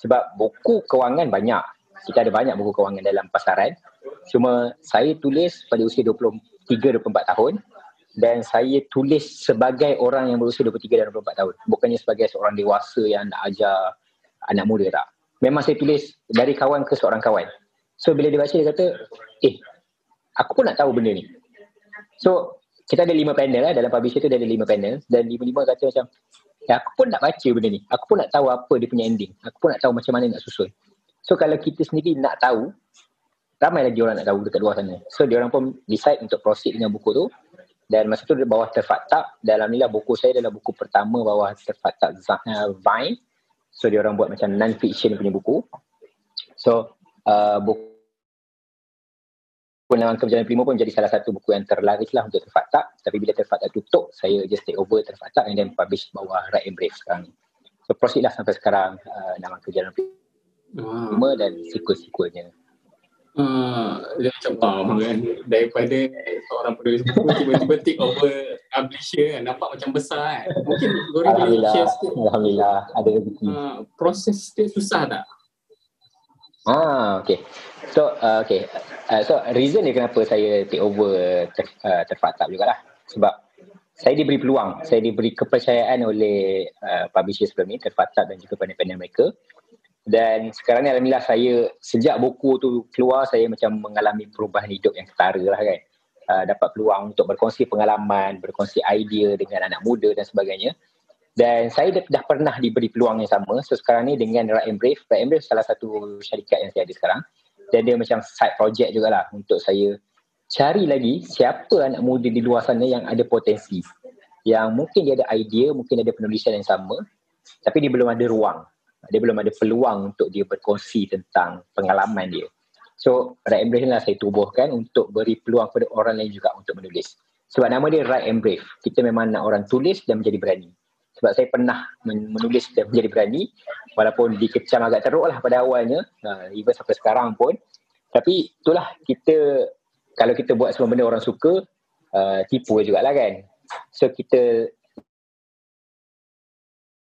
Sebab buku kewangan banyak. Kita ada banyak buku kewangan dalam pasaran. Cuma saya tulis pada usia 23-24 tahun dan saya tulis sebagai orang yang berusia 23 dan 24 tahun. Bukannya sebagai seorang dewasa yang nak ajar anak muda tak. Memang saya tulis dari kawan ke seorang kawan. So bila dia baca dia kata, eh aku pun nak tahu benda ni. So kita ada lima panel lah dalam publisher tu dia ada lima panel dan lima-lima kata macam ya, aku pun nak baca benda ni. Aku pun nak tahu apa dia punya ending. Aku pun nak tahu macam mana nak susun. So kalau kita sendiri nak tahu ramai lagi orang nak tahu dekat luar sana. So dia orang pun decide untuk proceed dengan buku tu dan masa tu bawah terfakta dalam ni lah buku saya adalah buku pertama bawah terfakta uh, Vine. So dia orang buat macam non-fiction punya buku. So uh, buku pun dalam keberjalanan primo pun jadi salah satu buku yang terlaris lah untuk terfakta. Tapi bila terfakta tutup, saya just take over terfakta and then publish bawah Right and Brave sekarang ni. So proceed lah sampai sekarang uh, dalam keberjalanan primo wow. dan sequel-sequelnya. Uh, dia macam wow kan daripada seorang penulis buku tiba-tiba take over publisher kan nampak macam besar kan mungkin Gori boleh share sikit Alhamdulillah ada rezeki uh, proses dia susah tak? Ah, okay. So, uh, okay. Uh, so, reason dia kenapa saya take over ter, uh, terfatap jugalah. Sebab saya diberi peluang, saya diberi kepercayaan oleh uh, publisher sebelum ni, terfatap dan juga panel-panel mereka. Dan sekarang ni Alhamdulillah saya, sejak buku tu keluar, saya macam mengalami perubahan hidup yang ketara lah kan. Uh, dapat peluang untuk berkongsi pengalaman, berkongsi idea dengan anak muda dan sebagainya. Dan saya dah, dah pernah diberi peluang yang sama. So sekarang ni dengan Right and Brave, Right and Brave salah satu syarikat yang saya ada sekarang. Dan dia macam side project jugalah untuk saya cari lagi siapa anak muda di luar sana yang ada potensi. Yang mungkin dia ada idea, mungkin ada penulisan yang sama. Tapi dia belum ada ruang. Dia belum ada peluang untuk dia berkongsi tentang pengalaman dia. So Right and Brave lah saya tubuhkan untuk beri peluang kepada orang lain juga untuk menulis. Sebab nama dia Right and Brave. Kita memang nak orang tulis dan menjadi berani sebab saya pernah menulis dan menjadi berani walaupun dikecam agak teruk lah pada awalnya uh, even sampai sekarang pun tapi itulah kita kalau kita buat semua benda orang suka uh, tipu jugalah kan so kita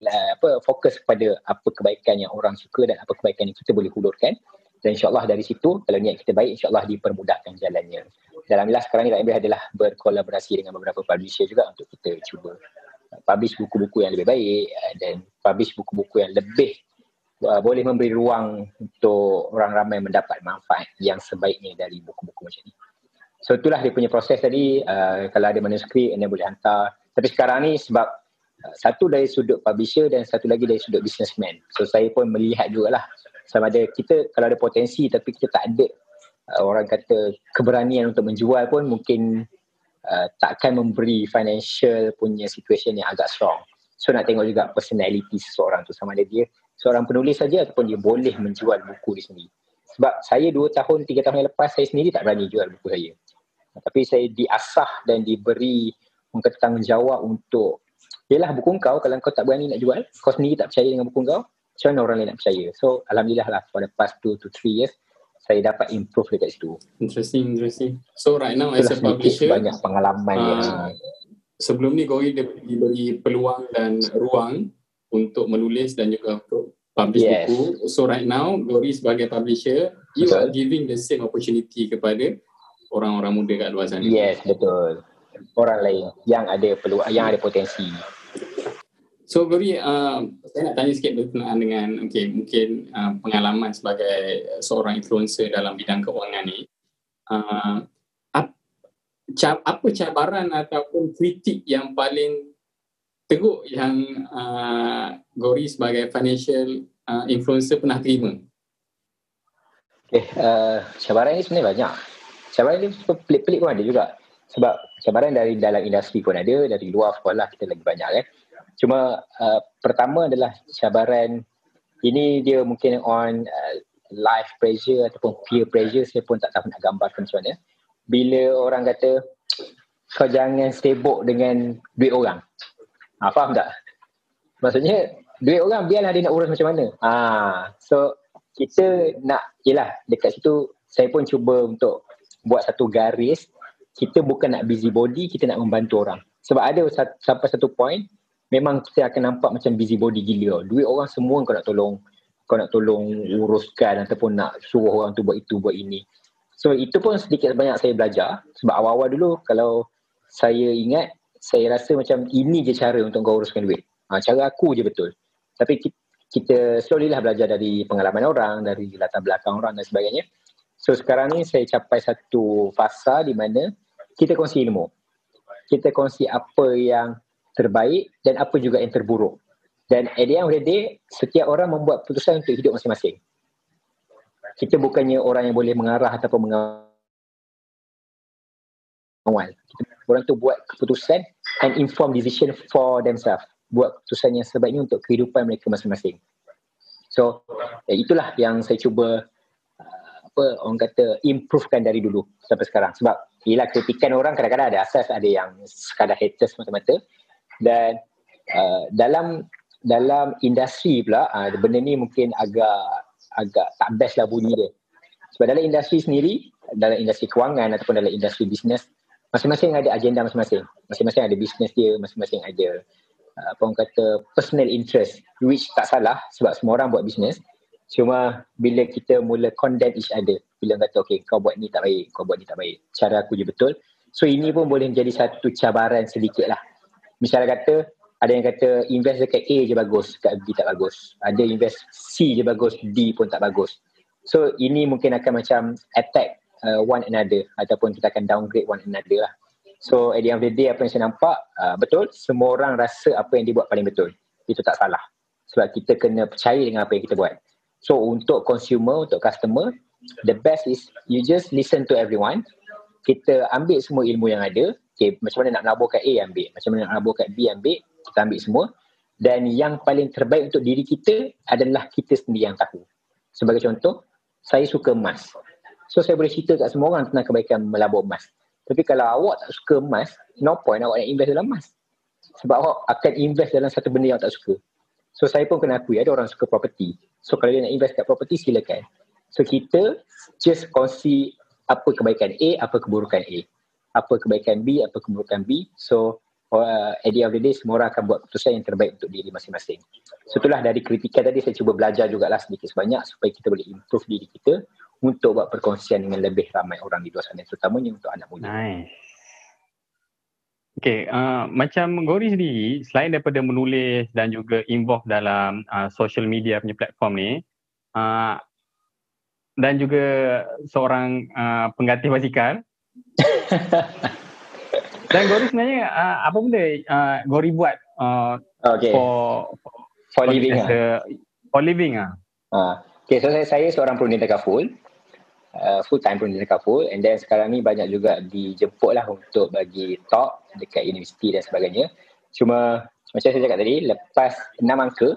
uh, apa fokus pada apa kebaikan yang orang suka dan apa kebaikan yang kita boleh hulurkan dan insyaAllah dari situ kalau niat kita baik insyaAllah dipermudahkan jalannya dan Alhamdulillah sekarang ni Rakyat adalah berkolaborasi dengan beberapa publisher juga untuk kita cuba publish buku-buku yang lebih baik uh, dan publish buku-buku yang lebih uh, boleh memberi ruang untuk orang ramai mendapat manfaat yang sebaiknya dari buku-buku macam ni. So itulah dia punya proses tadi uh, kalau ada manuskrip anda boleh hantar. Tapi sekarang ni sebab uh, satu dari sudut publisher dan satu lagi dari sudut businessman. So saya pun melihat jugalah sama ada kita kalau ada potensi tapi kita tak ada uh, orang kata keberanian untuk menjual pun mungkin uh, takkan memberi financial punya situation yang agak strong. So nak tengok juga personality seseorang tu sama ada dia seorang penulis saja ataupun dia boleh menjual buku dia sendiri. Sebab saya dua tahun, tiga tahun yang lepas saya sendiri tak berani jual buku saya. Tapi saya diasah dan diberi tanggungjawab untuk Yelah buku kau kalau kau tak berani nak jual, kau sendiri tak percaya dengan buku kau, macam mana orang lain nak percaya? So Alhamdulillah lah for the past 2 to 3 years, saya dapat improve dekat situ. Interesting, interesting. So right now as a publisher, banyak pengalaman uh, yang sebelum ni Gori diberi peluang dan ruang untuk menulis dan juga untuk publish yes. buku. So right now Gori sebagai publisher, you betul. are giving the same opportunity kepada orang-orang muda kat luar sana. Yes, betul. Orang lain yang ada peluang, yang ada potensi. So Gori, uh, saya nak tanya sikit berkenaan dengan okay, mungkin uh, pengalaman sebagai seorang influencer dalam bidang keuangan ni. Uh, ap, apa cabaran ataupun kritik yang paling teruk yang uh, Gori sebagai financial uh, influencer pernah terima? Okay, uh, cabaran ni sebenarnya banyak. Cabaran ni pelik-pelik pun ada juga. Sebab cabaran dari dalam industri pun ada, dari luar sekolah kita lagi banyak kan. Eh? Cuma uh, pertama adalah cabaran ini dia mungkin on uh, life pressure ataupun peer pressure saya pun tak tahu nak gambarkan macam mana. Bila orang kata kau jangan sibuk dengan duit orang. Ha, faham tak? Maksudnya duit orang biarlah dia nak urus macam mana. Ha, so kita nak yelah dekat situ saya pun cuba untuk buat satu garis kita bukan nak busy body kita nak membantu orang. Sebab ada sampai satu point memang kita akan nampak macam busy body gila. Duit orang semua kau nak tolong kau nak tolong uruskan ataupun nak suruh orang tu buat itu buat ini. So itu pun sedikit banyak saya belajar sebab awal-awal dulu kalau saya ingat saya rasa macam ini je cara untuk kau uruskan duit. Ha, cara aku je betul. Tapi kita, kita slowly lah belajar dari pengalaman orang, dari latar belakang orang dan sebagainya. So sekarang ni saya capai satu fasa di mana kita kongsi ilmu. Kita kongsi apa yang terbaik dan apa juga yang terburuk. Dan at the end of the day, setiap orang membuat keputusan untuk hidup masing-masing kita bukannya orang yang boleh mengarah ataupun mengawal. Orang tu buat keputusan and inform decision for themselves. Buat keputusan yang sebaiknya untuk kehidupan mereka masing-masing. So, eh, itulah yang saya cuba uh, apa orang kata improvekan dari dulu sampai sekarang. Sebab ialah kritikan orang kadang-kadang ada asas, ada yang sekadar haters semata-mata. Dan uh, dalam dalam industri pula, uh, benda ni mungkin agak agak tak best lah bunyi dia. Sebab dalam industri sendiri, dalam industri kewangan ataupun dalam industri bisnes, masing-masing ada agenda masing-masing. Masing-masing ada bisnes dia, masing-masing ada uh, apa orang kata personal interest which tak salah sebab semua orang buat bisnes. Cuma bila kita mula condemn each other, bila kata okay kau buat ni tak baik, kau buat ni tak baik, cara aku je betul. So ini pun boleh menjadi satu cabaran sedikit lah. Misalnya kata ada yang kata invest dekat A je bagus, dekat B tak bagus. Ada invest C je bagus, D pun tak bagus. So ini mungkin akan macam attack uh, one another ataupun kita akan downgrade one another lah. So at the end of the day apa yang saya nampak, uh, betul semua orang rasa apa yang dibuat paling betul. Itu tak salah. Sebab kita kena percaya dengan apa yang kita buat. So untuk consumer, untuk customer, the best is you just listen to everyone. Kita ambil semua ilmu yang ada. Okay, macam mana nak melabur kat A ambil. Macam mana nak melabur kat B ambil kita ambil semua dan yang paling terbaik untuk diri kita adalah kita sendiri yang tahu. Sebagai contoh, saya suka emas. So saya boleh cerita kat semua orang tentang kebaikan melabur emas. Tapi kalau awak tak suka emas, no point awak nak invest dalam emas. Sebab awak akan invest dalam satu benda yang tak suka. So saya pun kena akui ada orang suka property. So kalau dia nak invest kat property silakan. So kita just kongsi apa kebaikan A, apa keburukan A. Apa kebaikan B, apa keburukan B. So uh, at the end of the day semua orang akan buat keputusan yang terbaik untuk diri masing-masing. So itulah dari kritikan tadi saya cuba belajar jugalah sedikit sebanyak supaya kita boleh improve diri kita untuk buat perkongsian dengan lebih ramai orang di luar sana terutamanya untuk anak muda. Nice. Okay, uh, macam Gori sendiri, selain daripada menulis dan juga involve dalam uh, social media punya platform ni, uh, dan juga seorang uh, pengganti basikal, Dan Gori sebenarnya uh, apa benda uh, Gori buat uh, okay. for, for for living ah. For living ah. Uh, okay, so saya, saya seorang perundi takaful. Uh, full time perundi takaful and then sekarang ni banyak juga dijemput lah untuk bagi talk dekat universiti dan sebagainya. Cuma macam saya cakap tadi lepas 6 angka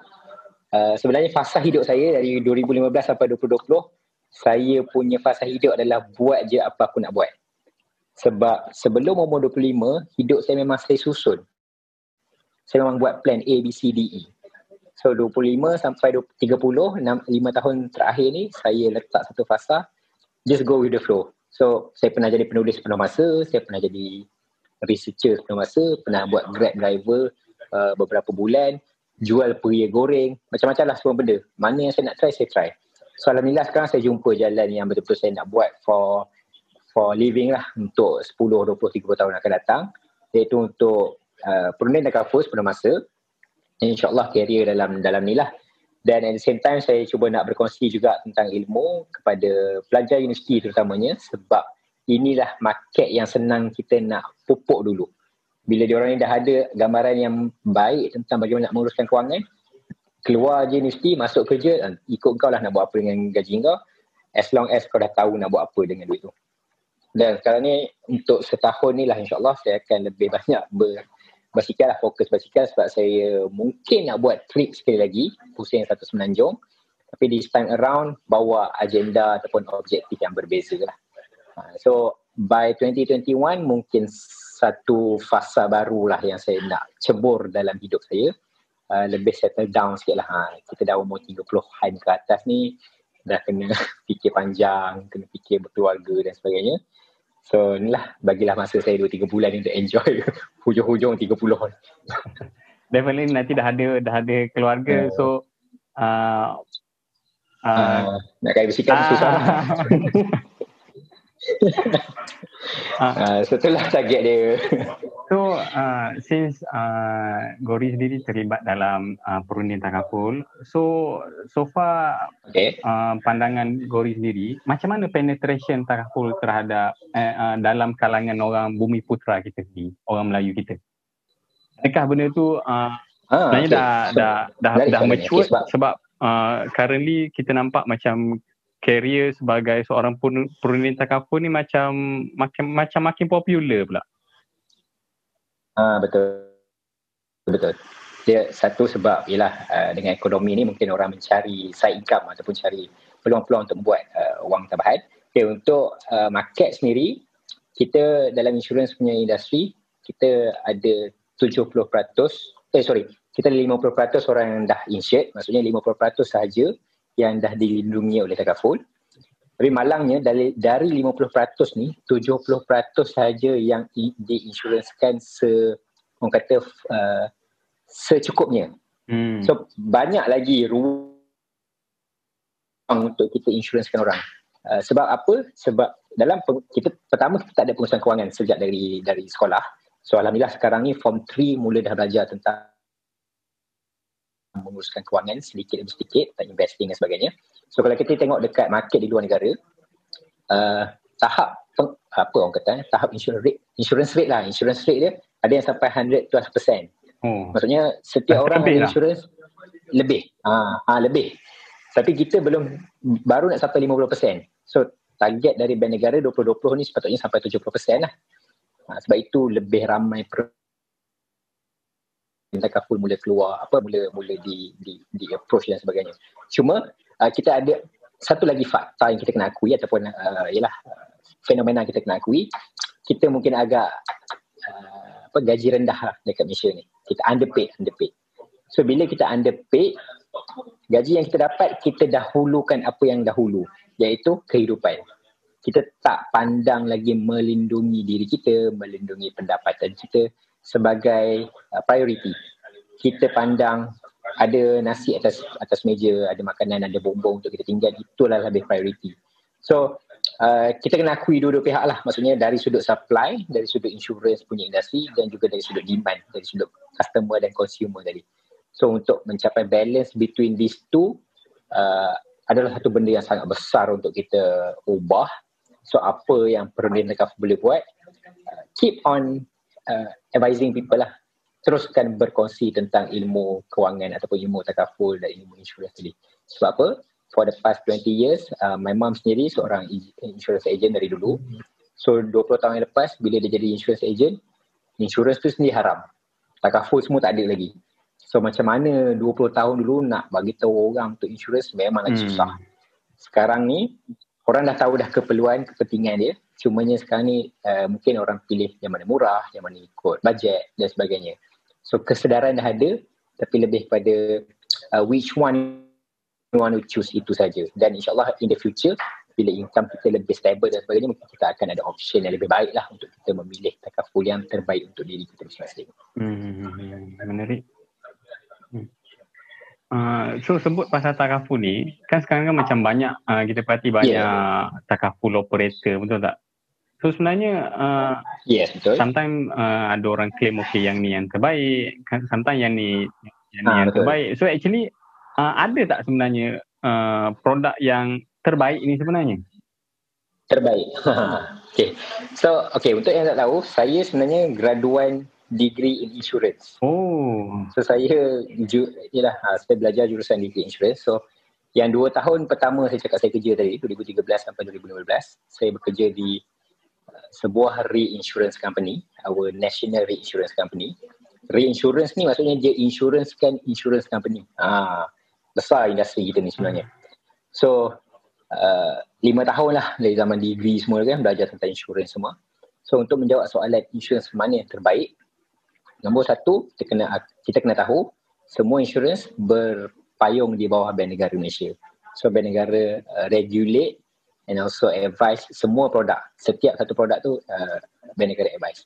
uh, sebenarnya fasa hidup saya dari 2015 sampai 2020 saya punya fasa hidup adalah buat je apa aku nak buat. Sebab sebelum umur 25, hidup saya memang saya susun. Saya memang buat plan A, B, C, D, E. So 25 sampai 30, 6, 5 tahun terakhir ni, saya letak satu fasa, just go with the flow. So saya pernah jadi penulis penuh masa, saya pernah jadi researcher penuh masa, pernah buat grab driver uh, beberapa bulan, jual peria goreng, macam-macam lah semua benda. Mana yang saya nak try, saya try. So Alhamdulillah sekarang saya jumpa jalan yang betul-betul saya nak buat for for living lah untuk 10, 20, 30 tahun akan datang. Iaitu untuk uh, perunding dan kafus pada masa. insyaAllah career dalam dalam ni lah. Dan at the same time saya cuba nak berkongsi juga tentang ilmu kepada pelajar universiti terutamanya sebab inilah market yang senang kita nak pupuk dulu. Bila diorang ni dah ada gambaran yang baik tentang bagaimana nak menguruskan kewangan keluar je universiti masuk kerja ikut kau lah nak buat apa dengan gaji kau as long as kau dah tahu nak buat apa dengan duit tu dan sekarang ni untuk setahun ni lah insyaAllah saya akan lebih banyak ber, basikal lah, fokus basikal sebab saya mungkin nak buat trip sekali lagi, pusing satu semenanjung. Tapi this time around bawa agenda ataupun objektif yang berbeza lah. Ha, so by 2021 mungkin satu fasa baru lah yang saya nak cebur dalam hidup saya. Uh, lebih settle down sikit lah. Ha. Kita dah umur 30-an ke atas ni, dah kena fikir panjang, kena fikir berkeluarga dan sebagainya. So inilah, bagilah masa saya 2-3 bulan untuk enjoy hujung-hujung 30 ni. Definitely nanti dah ada dah ada keluarga. Uh, so uh, uh, uh, nak kaya bersikap uh, susah lah. uh, so itulah target dia. So uh, since uh, Gori sendiri terlibat dalam uh, perunding takaful, so so far okay. uh, pandangan Gori sendiri, macam mana penetration takaful terhadap uh, uh, dalam kalangan orang bumi putra kita ni, orang Melayu kita? Adakah benda tu uh, ha, sebenarnya okay. dah, so, dah dah dah dah mature sebab, sebab uh, currently kita nampak macam career sebagai seorang perunding takaful ni macam makin macam makin popular pula. Ah betul. Betul. Dia satu sebab ialah uh, dengan ekonomi ni mungkin orang mencari side income ataupun cari peluang-peluang untuk membuat uh, wang tambahan. Okay, untuk uh, market sendiri kita dalam insurans punya industri kita ada 70% eh sorry kita ada 50% orang yang dah insured maksudnya 50% sahaja yang dah dilindungi oleh takaful. Tapi malangnya dari dari 50% ni 70% saja yang diinsuransikan se orang kata uh, secukupnya. Hmm. So banyak lagi ruang untuk kita insuransikan orang. Uh, sebab apa? Sebab dalam kita pertama kita tak ada pengurusan kewangan sejak dari dari sekolah. So alhamdulillah sekarang ni form 3 mula dah belajar tentang menguruskan kewangan sedikit demi sedikit tentang investing dan sebagainya. So kalau kita tengok dekat market di luar negara, uh, tahap peng, apa orang kata, tahap insurance rate, insurance rate lah, insurance rate dia ada yang sampai 100 plus persen. Hmm. Maksudnya setiap orang ada lah. insurance lebih. Ah, ha, ha, lebih. Tapi kita belum baru nak sampai 50 persen. So target dari bank negara 2020 ni sepatutnya sampai 70 persen lah. Ha, sebab itu lebih ramai per- Tinta Kaful mula keluar apa mula mula di di di approach dan sebagainya. Cuma uh, kita ada satu lagi fakta yang kita kena akui ataupun uh, ialah uh, fenomena kita kena akui kita mungkin agak uh, apa gaji rendah lah dekat Malaysia ni. Kita underpaid, underpaid. So bila kita underpaid gaji yang kita dapat kita dahulukan apa yang dahulu iaitu kehidupan. Kita tak pandang lagi melindungi diri kita, melindungi pendapatan kita, sebagai uh, priority. Kita pandang ada nasi atas atas meja, ada makanan, ada bombong untuk kita tinggal, itulah lebih priority. So, uh, kita kena akui dua-dua pihak lah. Maksudnya dari sudut supply, dari sudut insurance punya industri dan juga dari sudut demand, dari sudut customer dan consumer tadi. So, untuk mencapai balance between these two, uh, adalah satu benda yang sangat besar untuk kita ubah. So, apa yang perlu Nekaf boleh buat, uh, keep on uh, advising people lah teruskan berkongsi tentang ilmu kewangan ataupun ilmu takaful dan ilmu insurans tadi. Sebab apa? For the past 20 years uh, my mom sendiri seorang insurance agent dari dulu. So 20 tahun yang lepas bila dia jadi insurance agent insurance tu sendiri haram. Takaful semua tak ada lagi. So macam mana 20 tahun dulu nak bagi tahu orang untuk insurance memang lagi hmm. susah. Sekarang ni orang dah tahu dah keperluan kepentingan dia. Cumanya sekarang ni uh, mungkin orang pilih yang mana murah, yang mana ikut bajet dan sebagainya. So kesedaran dah ada tapi lebih pada uh, which one you want to choose itu saja. Dan insyaAllah in the future bila income kita lebih stable dan sebagainya mungkin kita akan ada option yang lebih baik lah untuk kita memilih takaful yang terbaik untuk diri kita masing-masing. Hmm, menarik. Hmm. Uh, so sebut pasal takaful ni kan sekarang kan macam banyak uh, kita perhati banyak yeah. takaful operator betul tak? So sebenarnya uh, yes betul. Sometimes uh, ada orang claim okay yang ni yang terbaik, kan, sometimes yang ni yang ni ha, yang betul. terbaik. So actually uh, ada tak sebenarnya uh, produk yang terbaik ini sebenarnya? Terbaik. okay. So okay untuk yang tak tahu, saya sebenarnya graduan degree in insurance. Oh. So saya ju, yalah, saya belajar jurusan degree insurance. So yang dua tahun pertama saya cakap saya kerja tadi 2013 sampai 2015 saya bekerja di sebuah reinsurance company, our national reinsurance company. Reinsurance ni maksudnya dia insurance kan insurance company. Ah, besar industri kita ni sebenarnya. So, uh, lima tahun lah dari zaman degree semua kan belajar tentang insurance semua. So untuk menjawab soalan insurans mana yang terbaik, nombor satu kita kena kita kena tahu semua insurans berpayung di bawah Bank Negara Malaysia. So Bank Negara uh, regulate and also advise semua produk. Setiap satu produk tu uh, Bank Negara advise.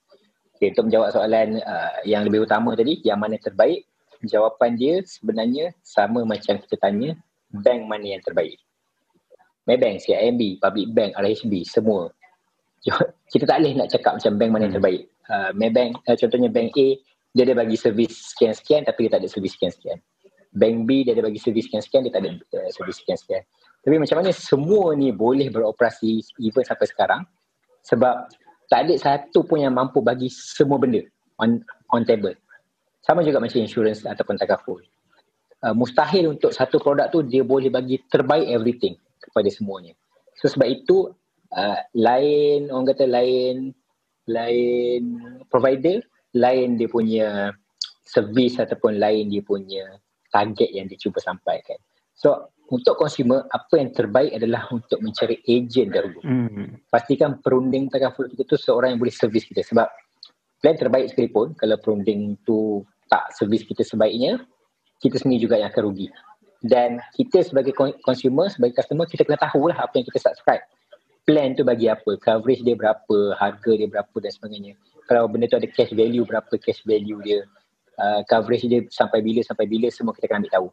Okay, untuk menjawab soalan uh, yang lebih utama tadi, yang mana terbaik, jawapan dia sebenarnya sama macam kita tanya bank mana yang terbaik. Maybank, CIMB, Public Bank, RHB, semua. Kita tak boleh nak cakap macam bank mana yang hmm. terbaik. Uh, Maybank, uh, contohnya bank A, dia ada bagi servis sekian-sekian tapi dia tak ada servis sekian-sekian. Bank B, dia ada bagi servis sekian-sekian, dia tak ada uh, servis sekian-sekian. Tapi macam mana semua ni boleh beroperasi even sampai sekarang sebab tak ada satu pun yang mampu bagi semua benda on on table. Sama juga macam insurance ataupun takaful. Uh, mustahil untuk satu produk tu dia boleh bagi terbaik everything kepada semuanya. So sebab itu uh, lain orang kata lain lain provider, lain dia punya servis ataupun lain dia punya target yang dia cuba sampaikan. So untuk consumer apa yang terbaik adalah untuk mencari agent dahulu. Hmm. Pastikan perunding takaful kita tu seorang yang boleh servis kita. Sebab plan terbaik sekalipun kalau perunding tu tak servis kita sebaiknya kita sendiri juga yang akan rugi. Dan kita sebagai consumer sebagai customer kita kena tahu lah apa yang kita subscribe. Plan tu bagi apa? Coverage dia berapa? Harga dia berapa dan sebagainya. Kalau benda tu ada cash value berapa cash value dia? Uh, coverage dia sampai bila sampai bila semua kita kena ambil tahu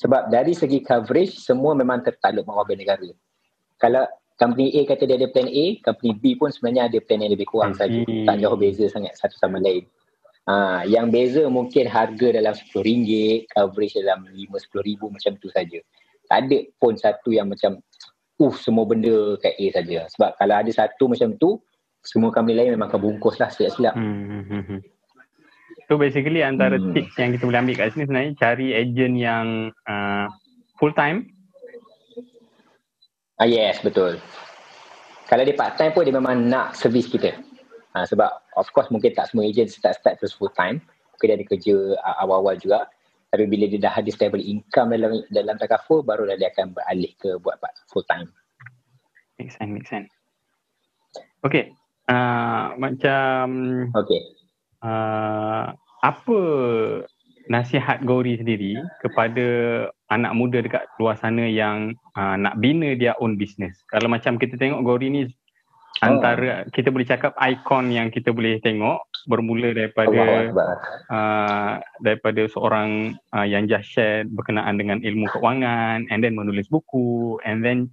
sebab dari segi coverage semua memang tertakluk bawah negara kalau company A kata dia ada plan A, company B pun sebenarnya ada plan yang lebih kurang saja. Tak jauh beza sangat satu sama lain. Ha, yang beza mungkin harga dalam RM10, coverage dalam RM5-10,000 macam tu saja. Tak ada pun satu yang macam uh semua benda kat A saja. Sebab kalau ada satu macam tu, semua company lain memang akan bungkus lah silap-silap. Hmm, hmm, hmm. So basically antara hmm. tips yang kita boleh ambil kat sini sebenarnya cari agent yang uh, full time Ah yes, betul. Kalau dia part time pun dia memang nak servis kita. Ha, sebab of course mungkin tak semua agent start-start terus full time. Mungkin dia ada kerja uh, awal-awal juga. Tapi bila dia dah ada stable income dalam dalam takaful, barulah dia akan beralih ke buat full time. Make sense, make sense. Okay. Uh, macam... Okay. Uh, apa nasihat Gori sendiri kepada anak muda dekat luar sana yang uh, nak bina dia own business. Kalau macam kita tengok Gori ni oh. antara kita boleh cakap ikon yang kita boleh tengok bermula daripada uh, daripada seorang uh, yang just share berkenaan dengan ilmu keuangan and then menulis buku and then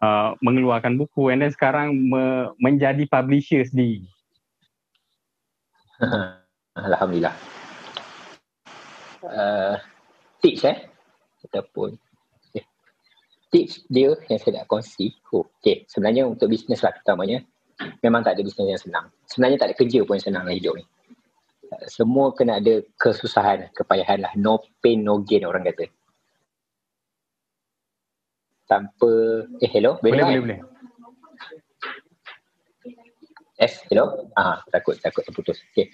uh, mengeluarkan buku and then sekarang me- menjadi publisher sendiri. Alhamdulillah. Uh, tips eh? Ataupun okay. tips dia yang saya nak kongsi. Oh, okay. sebenarnya untuk bisnes lah terutamanya memang tak ada bisnes yang senang. Sebenarnya tak ada kerja pun yang senang dalam hidup ni. Uh, semua kena ada kesusahan kepayahan lah. No pain no gain orang kata. Tanpa eh hello? Boleh boleh, boleh. Yes, hello. Ah, takut takut terputus. Okay.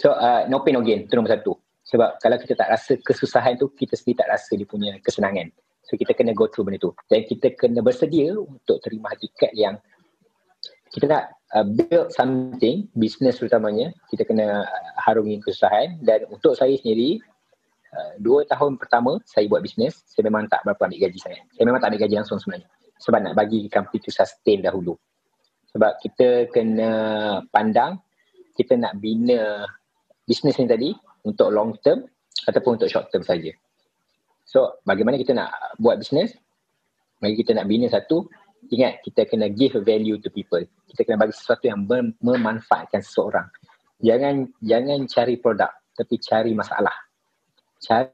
So, uh, no pain no gain. Itu nombor satu. Sebab kalau kita tak rasa kesusahan tu, kita sendiri tak rasa dia punya kesenangan. So kita kena go through benda tu. Dan kita kena bersedia untuk terima hakikat yang kita nak uh, build something, business terutamanya, kita kena uh, harungi kesusahan. Dan untuk saya sendiri, uh, dua tahun pertama saya buat bisnes, saya memang tak berapa ambil gaji saya. Saya memang tak ambil gaji langsung sebenarnya. Sebab nak bagi company tu sustain dahulu. Sebab kita kena pandang, kita nak bina bisnes ni tadi, untuk long term ataupun untuk short term saja. So, bagaimana kita nak buat bisnes? Bagi kita nak bina satu, ingat kita kena give value to people. Kita kena bagi sesuatu yang mem- memanfaatkan seseorang. Jangan jangan cari produk, tapi cari masalah. Cari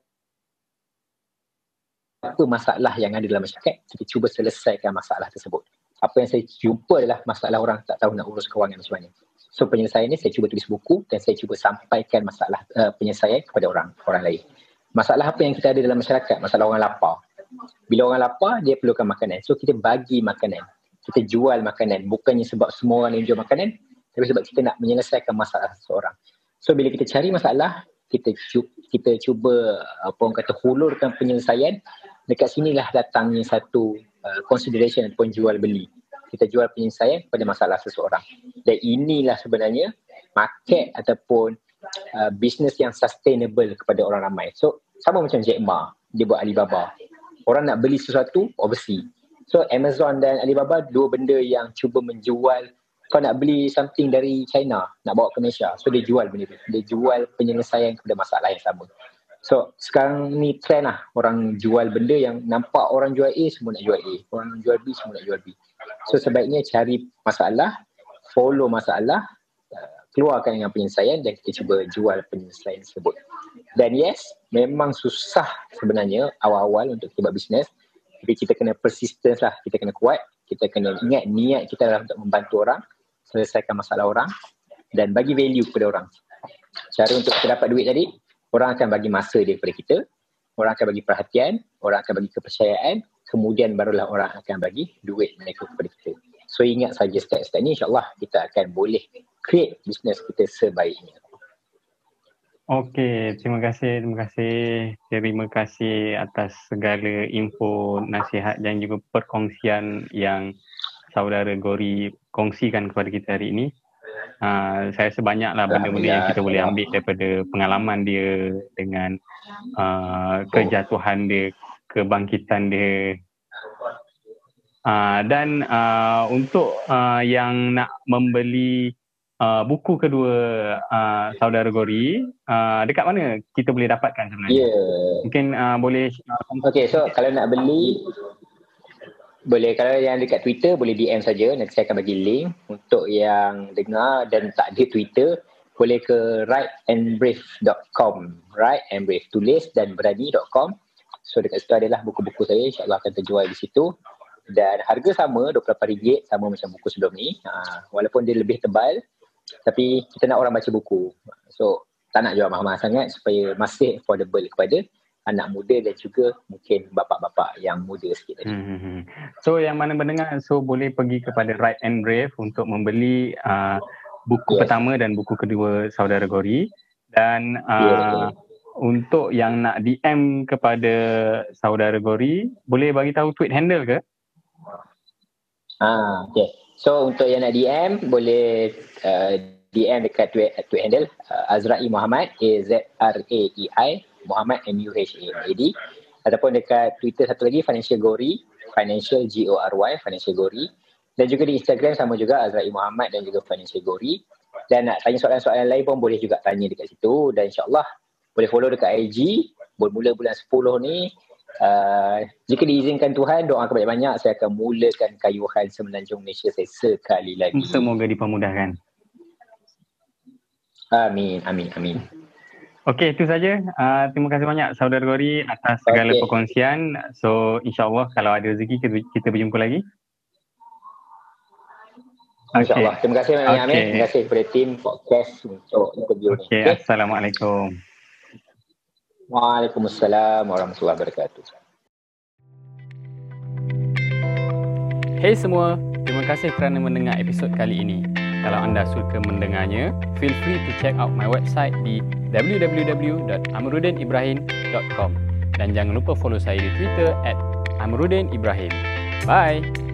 apa masalah yang ada dalam masyarakat, kita cuba selesaikan masalah tersebut. Apa yang saya jumpa adalah masalah orang tak tahu nak urus kewangan macam mana. So penyelesaian ni saya cuba tulis buku dan saya cuba sampaikan masalah uh, penyelesaian kepada orang orang lain. Masalah apa yang kita ada dalam masyarakat? Masalah orang lapar. Bila orang lapar, dia perlukan makanan. So kita bagi makanan. Kita jual makanan. Bukannya sebab semua orang yang jual makanan, tapi sebab kita nak menyelesaikan masalah seseorang. So bila kita cari masalah, kita cuba, kita cuba apa orang kata hulurkan penyelesaian, dekat sinilah datangnya satu uh, consideration ataupun jual beli. kita jual penyelesaian kepada masalah seseorang. Dan inilah sebenarnya market ataupun uh, bisnes yang sustainable kepada orang ramai. So sama macam Jack Ma, dia buat Alibaba. Orang nak beli sesuatu overseas. So Amazon dan Alibaba dua benda yang cuba menjual kau nak beli something dari China nak bawa ke Malaysia. So dia jual benda tu. Dia jual penyelesaian kepada masalah yang sama. So sekarang ni trend lah orang jual benda yang nampak orang jual A semua nak jual A. Orang jual B semua nak jual B. So sebaiknya cari masalah, follow masalah, uh, keluarkan dengan penyelesaian dan kita cuba jual penyelesaian tersebut. Dan yes, memang susah sebenarnya awal-awal untuk kita buat bisnes. Tapi kita kena persistence lah, kita kena kuat. Kita kena ingat niat kita adalah untuk membantu orang, selesaikan masalah orang dan bagi value kepada orang. Cara untuk kita dapat duit tadi, orang akan bagi masa dia kepada kita, orang akan bagi perhatian, orang akan bagi kepercayaan, kemudian barulah orang akan bagi duit mereka kepada kita. So ingat saja step-step ni insyaAllah kita akan boleh create business kita sebaiknya. Okey, terima kasih, terima kasih. Terima kasih atas segala info, nasihat dan juga perkongsian yang saudara Gori kongsikan kepada kita hari ini. Uh, saya rasa banyaklah benda-benda yang kita boleh ambil daripada pengalaman dia dengan uh, kejatuhan dia, kebangkitan dia. Uh, dan uh, untuk uh, yang nak membeli uh, buku kedua uh, saudara Gori, uh, dekat mana kita boleh dapatkan sebenarnya? Yeah. Mungkin uh, boleh. Uh, okay, so kalau nak beli boleh kalau yang dekat Twitter boleh DM saja. Nanti saya akan bagi link untuk yang dengar dan tak ada Twitter. Boleh ke writeandbrave.com writeandbrave tulis dan berani.com so dekat situ adalah buku-buku saya. Insyaallah akan terjual di situ. Dan harga sama RM28 sama macam buku sebelum ni. Ha, walaupun dia lebih tebal tapi kita nak orang baca buku. So tak nak jual mahal-mahal sangat supaya masih affordable kepada anak muda dan juga mungkin bapa-bapa yang muda sikit tadi. Hmm, hmm, hmm. So yang mana mendengar so boleh pergi kepada Right and Brave untuk membeli uh, buku yes. pertama dan buku kedua saudara Gori dan uh, yes. untuk yang nak DM kepada saudara Gori boleh bagi tahu tweet handle ke? Ah okay. So untuk yang nak DM boleh uh, DM dekat tweet, tweet handle uh, Azrai Muhammad A Z R A E I Muhammad M-U-H-A-M-A-D ataupun dekat Twitter satu lagi Financial Gori Financial G-O-R-Y Financial Gori. Dan juga di Instagram sama juga Azrai Muhammad dan juga Financial Gori. Dan nak tanya soalan-soalan lain pun boleh juga tanya dekat situ. Dan insyaAllah boleh follow dekat IG bermula bulan 10 ni uh, jika diizinkan Tuhan doa banyak-banyak saya akan mulakan kayuhan semenanjung Malaysia saya sekali lagi. Semoga dipermudahkan. Amin, amin, amin. Okey, itu saja. Uh, terima kasih banyak saudara Gori atas segala okay. perkongsian. So, insyaAllah kalau ada rezeki kita, kita berjumpa lagi. Okay. InsyaAllah. Terima kasih banyak okay. Amin. Terima kasih kepada tim podcast untuk interview okay. ni. Okay. Assalamualaikum. Waalaikumsalam warahmatullahi wabarakatuh. Hey semua, terima kasih kerana mendengar episod kali ini. Kalau anda suka mendengarnya, feel free to check out my website di www.amrudinibrahim.com dan jangan lupa follow saya di Twitter amrudinibrahim. Bye!